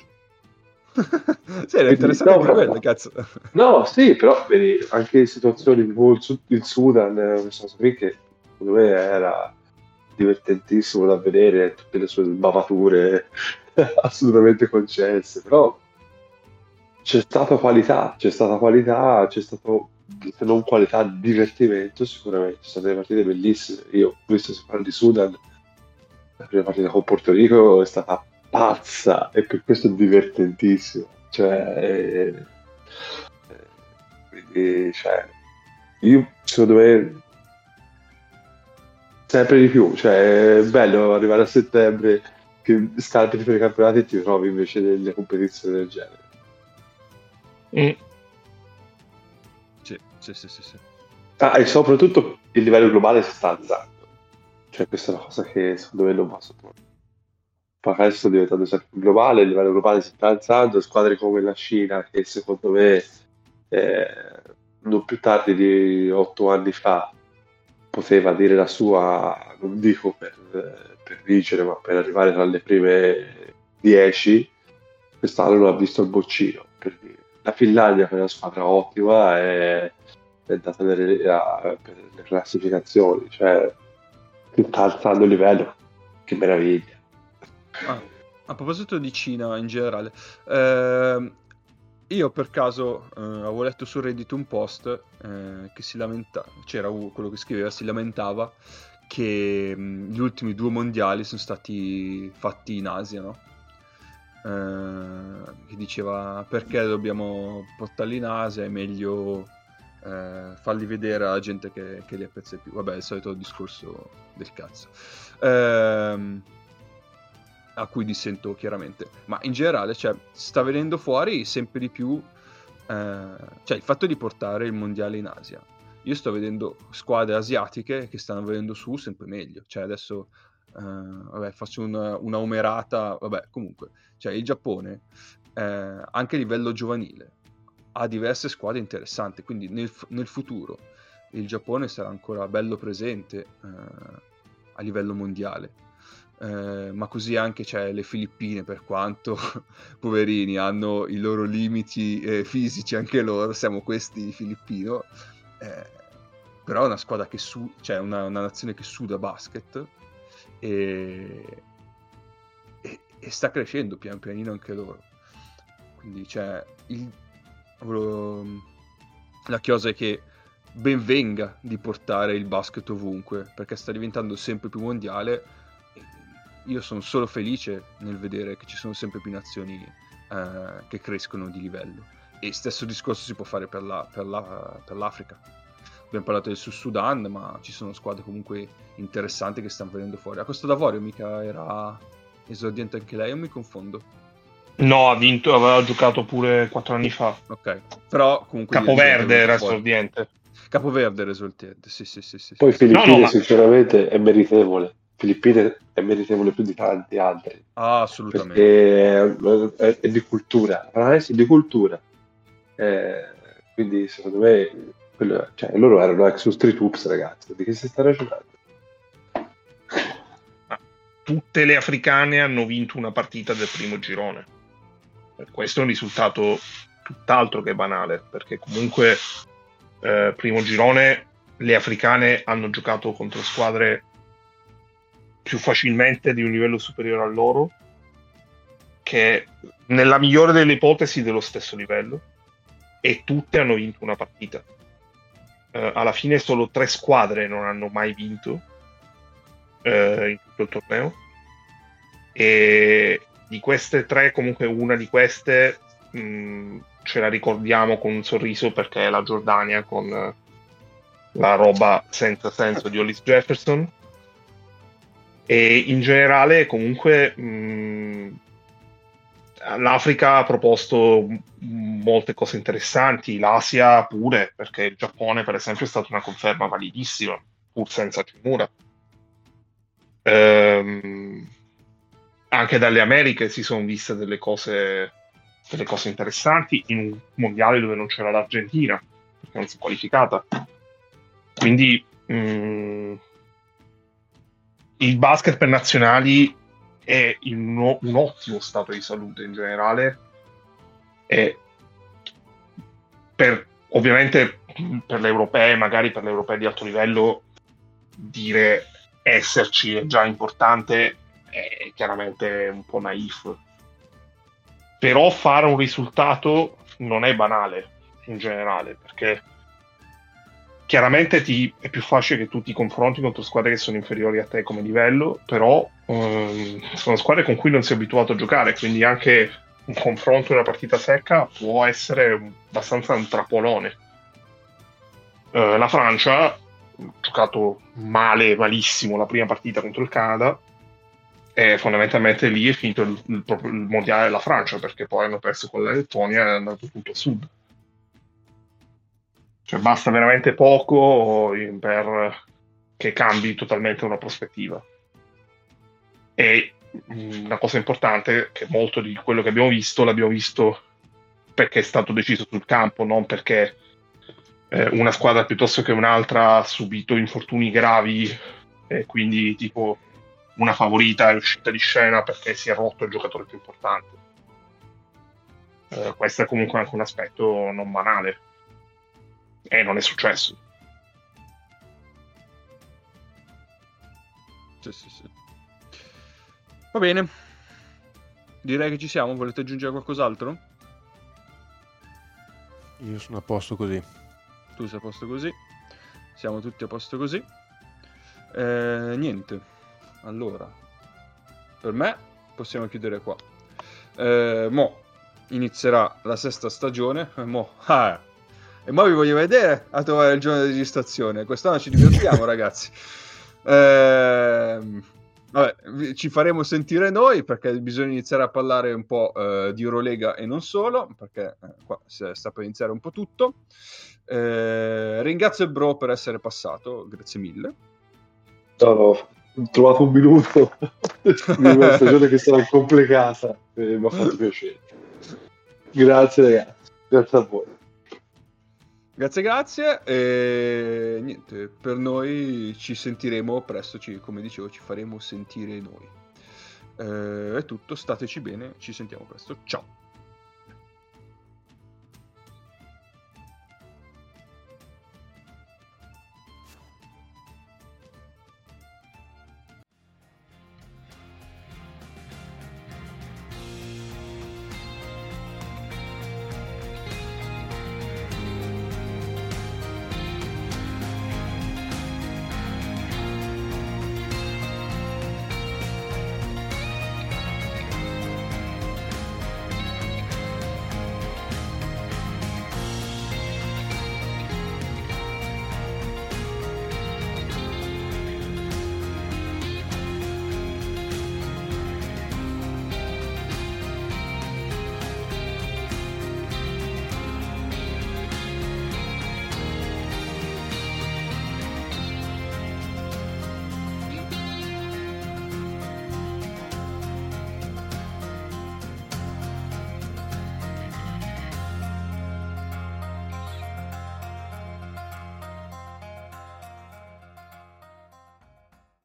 [LAUGHS] sì, era interessante no, quello, cazzo. [LAUGHS] No, sì, però vedi, anche situazioni tipo il, il Sudan, eh, questa cosa qui che secondo me era divertentissimo da vedere, tutte le sue bavature [LAUGHS] assolutamente concesse, però c'è stata qualità, c'è stata qualità, c'è stato se non qualità divertimento sicuramente, sono state partite bellissime. Io ho visto se parla di Sudan, la prima partita con Porto Rico è stata pazza e per questo è divertentissimo. Cioè, eh, quindi, cioè, io secondo me sempre di più, cioè è bello arrivare a settembre che scalpi per i campionati e ti trovi invece delle competizioni del genere. Mm. Sì, sì, sì, sì. Ah, e soprattutto il livello globale si sta alzando. Cioè, questa è una cosa che secondo me non va sottovalutare. Magari sta diventando sempre più globale, il livello globale si sta alzando, squadre come la Cina, che secondo me eh, non più tardi di otto anni fa poteva dire la sua, non dico per, per vincere, ma per arrivare tra le prime 10, quest'anno non ha visto il boccino. La Finlandia, è una squadra ottima, è, è andata nelle, per le classificazioni, cioè sta alzando il livello, che meraviglia. Ah, a proposito di Cina in generale, eh, io per caso eh, avevo letto su Reddit un post eh, che si lamentava, c'era quello che scriveva, si lamentava che mh, gli ultimi due mondiali sono stati fatti in Asia, no? Eh, che diceva perché dobbiamo portarli in Asia, è meglio eh, farli vedere alla gente che, che li apprezza più. Vabbè, il solito discorso del cazzo. Ehm, a cui dissento chiaramente, ma in generale cioè, sta venendo fuori sempre di più eh, cioè il fatto di portare il mondiale in Asia. Io sto vedendo squadre asiatiche che stanno venendo su sempre meglio, cioè adesso eh, vabbè, faccio una, una umerata, vabbè comunque, cioè il Giappone eh, anche a livello giovanile ha diverse squadre interessanti, quindi nel, nel futuro il Giappone sarà ancora bello presente eh, a livello mondiale. Eh, ma così anche c'è le Filippine, per quanto [LAUGHS] poverini hanno i loro limiti eh, fisici, anche loro, siamo questi filippino, eh, però è una squadra che su, cioè una, una nazione che suda basket e, e, e sta crescendo pian pianino anche loro. Quindi c'è il, volevo- la chiosa è che ben venga di portare il basket ovunque, perché sta diventando sempre più mondiale. Io sono solo felice nel vedere che ci sono sempre più nazioni eh, che crescono di livello. E stesso discorso si può fare per, la- per la- per l'Africa. Abbiamo parlato del Sud Sudan, ma ci sono squadre comunque interessanti che stanno venendo fuori. A Costa d'Avorio mica era esordiente anche lei, o mi confondo? No, ha vinto, aveva giocato pure quattro anni fa. Ok, però comunque... Capoverde era esordiente. Capoverde era esordiente, sì, sì, sì. sì, Poi sì. Filippine, No, no, ma- sinceramente, è meritevole. Filippine è meritevole più di tanti altri. Ah, assolutamente. Perché è, è di cultura. L'analisi è di cultura. Eh, quindi, secondo me, quello- cioè, loro erano ex su Street Hoops, ragazzi. Di che si sta ragionando? Tutte le africane hanno vinto una partita del primo girone. Questo è un risultato tutt'altro che banale, perché comunque eh, primo girone le africane hanno giocato contro squadre più facilmente di un livello superiore a loro, che nella migliore delle ipotesi dello stesso livello, e tutte hanno vinto una partita. Eh, alla fine solo tre squadre non hanno mai vinto eh, in tutto il torneo. E di queste tre comunque una di queste mh, ce la ricordiamo con un sorriso perché è la Giordania con eh, la roba senza senso di Hollis Jefferson. E in generale comunque mh, l'Africa ha proposto molte cose interessanti, l'Asia pure, perché il Giappone per esempio è stata una conferma validissima, pur senza Kimura. Ehm, anche dalle Americhe si sono viste delle cose, delle cose interessanti in un mondiale dove non c'era l'Argentina, perché non si è qualificata. Quindi mh, il basket per nazionali è in un, un ottimo stato di salute in generale e per ovviamente per le europee, magari per le europee di alto livello, dire esserci è già importante è chiaramente un po' naif. Però fare un risultato non è banale in generale, perché chiaramente ti- è più facile che tu ti confronti contro squadre che sono inferiori a te come livello, però ehm, sono squadre con cui non sei abituato a giocare, quindi anche un confronto in una partita secca può essere abbastanza un trapolone. Eh, la Francia ha giocato male, malissimo la prima partita contro il Canada e fondamentalmente lì è finito il, il- il mondiale della Francia perché poi hanno perso con la Lettonia e è andato tutto a sud. Cioè basta veramente poco per che cambi totalmente una prospettiva. E mh, una cosa importante è che molto di quello che abbiamo visto l'abbiamo visto perché è stato deciso sul campo, non perché eh, una squadra piuttosto che un'altra ha subito infortuni gravi e quindi tipo una favorita è uscita di scena perché si è rotto il giocatore più importante. Eh, questo è comunque anche un aspetto non banale e non è successo. Sì, sì, sì. Va bene. Direi che ci siamo. Volete aggiungere qualcos'altro? Io sono a posto così. Tu sei a posto così. Siamo tutti a posto così. Eh, niente. Allora, per me possiamo chiudere qua. Eh, mo inizierà la sesta stagione. Eh, Mo, ah, e mo vi voglio vedere a trovare il giorno di registrazione. Quest'anno ci divertiamo, [LAUGHS] ragazzi. Ehm, vabbè, ci faremo sentire noi perché bisogna iniziare a parlare un po' eh, di Eurolega e non solo, perché eh, qua sta per iniziare un po' tutto. Eh, ringrazio il bro per essere passato, grazie mille. No, no, ho trovato un minuto di una stagione che sarà complicata e mi ha fatto piacere. Grazie ragazzi, grazie a voi. Grazie, grazie. E niente, per noi ci sentiremo presto, ci- come dicevo, ci faremo sentire noi. Eh, è tutto, stateci bene, ci sentiamo presto. Ciao.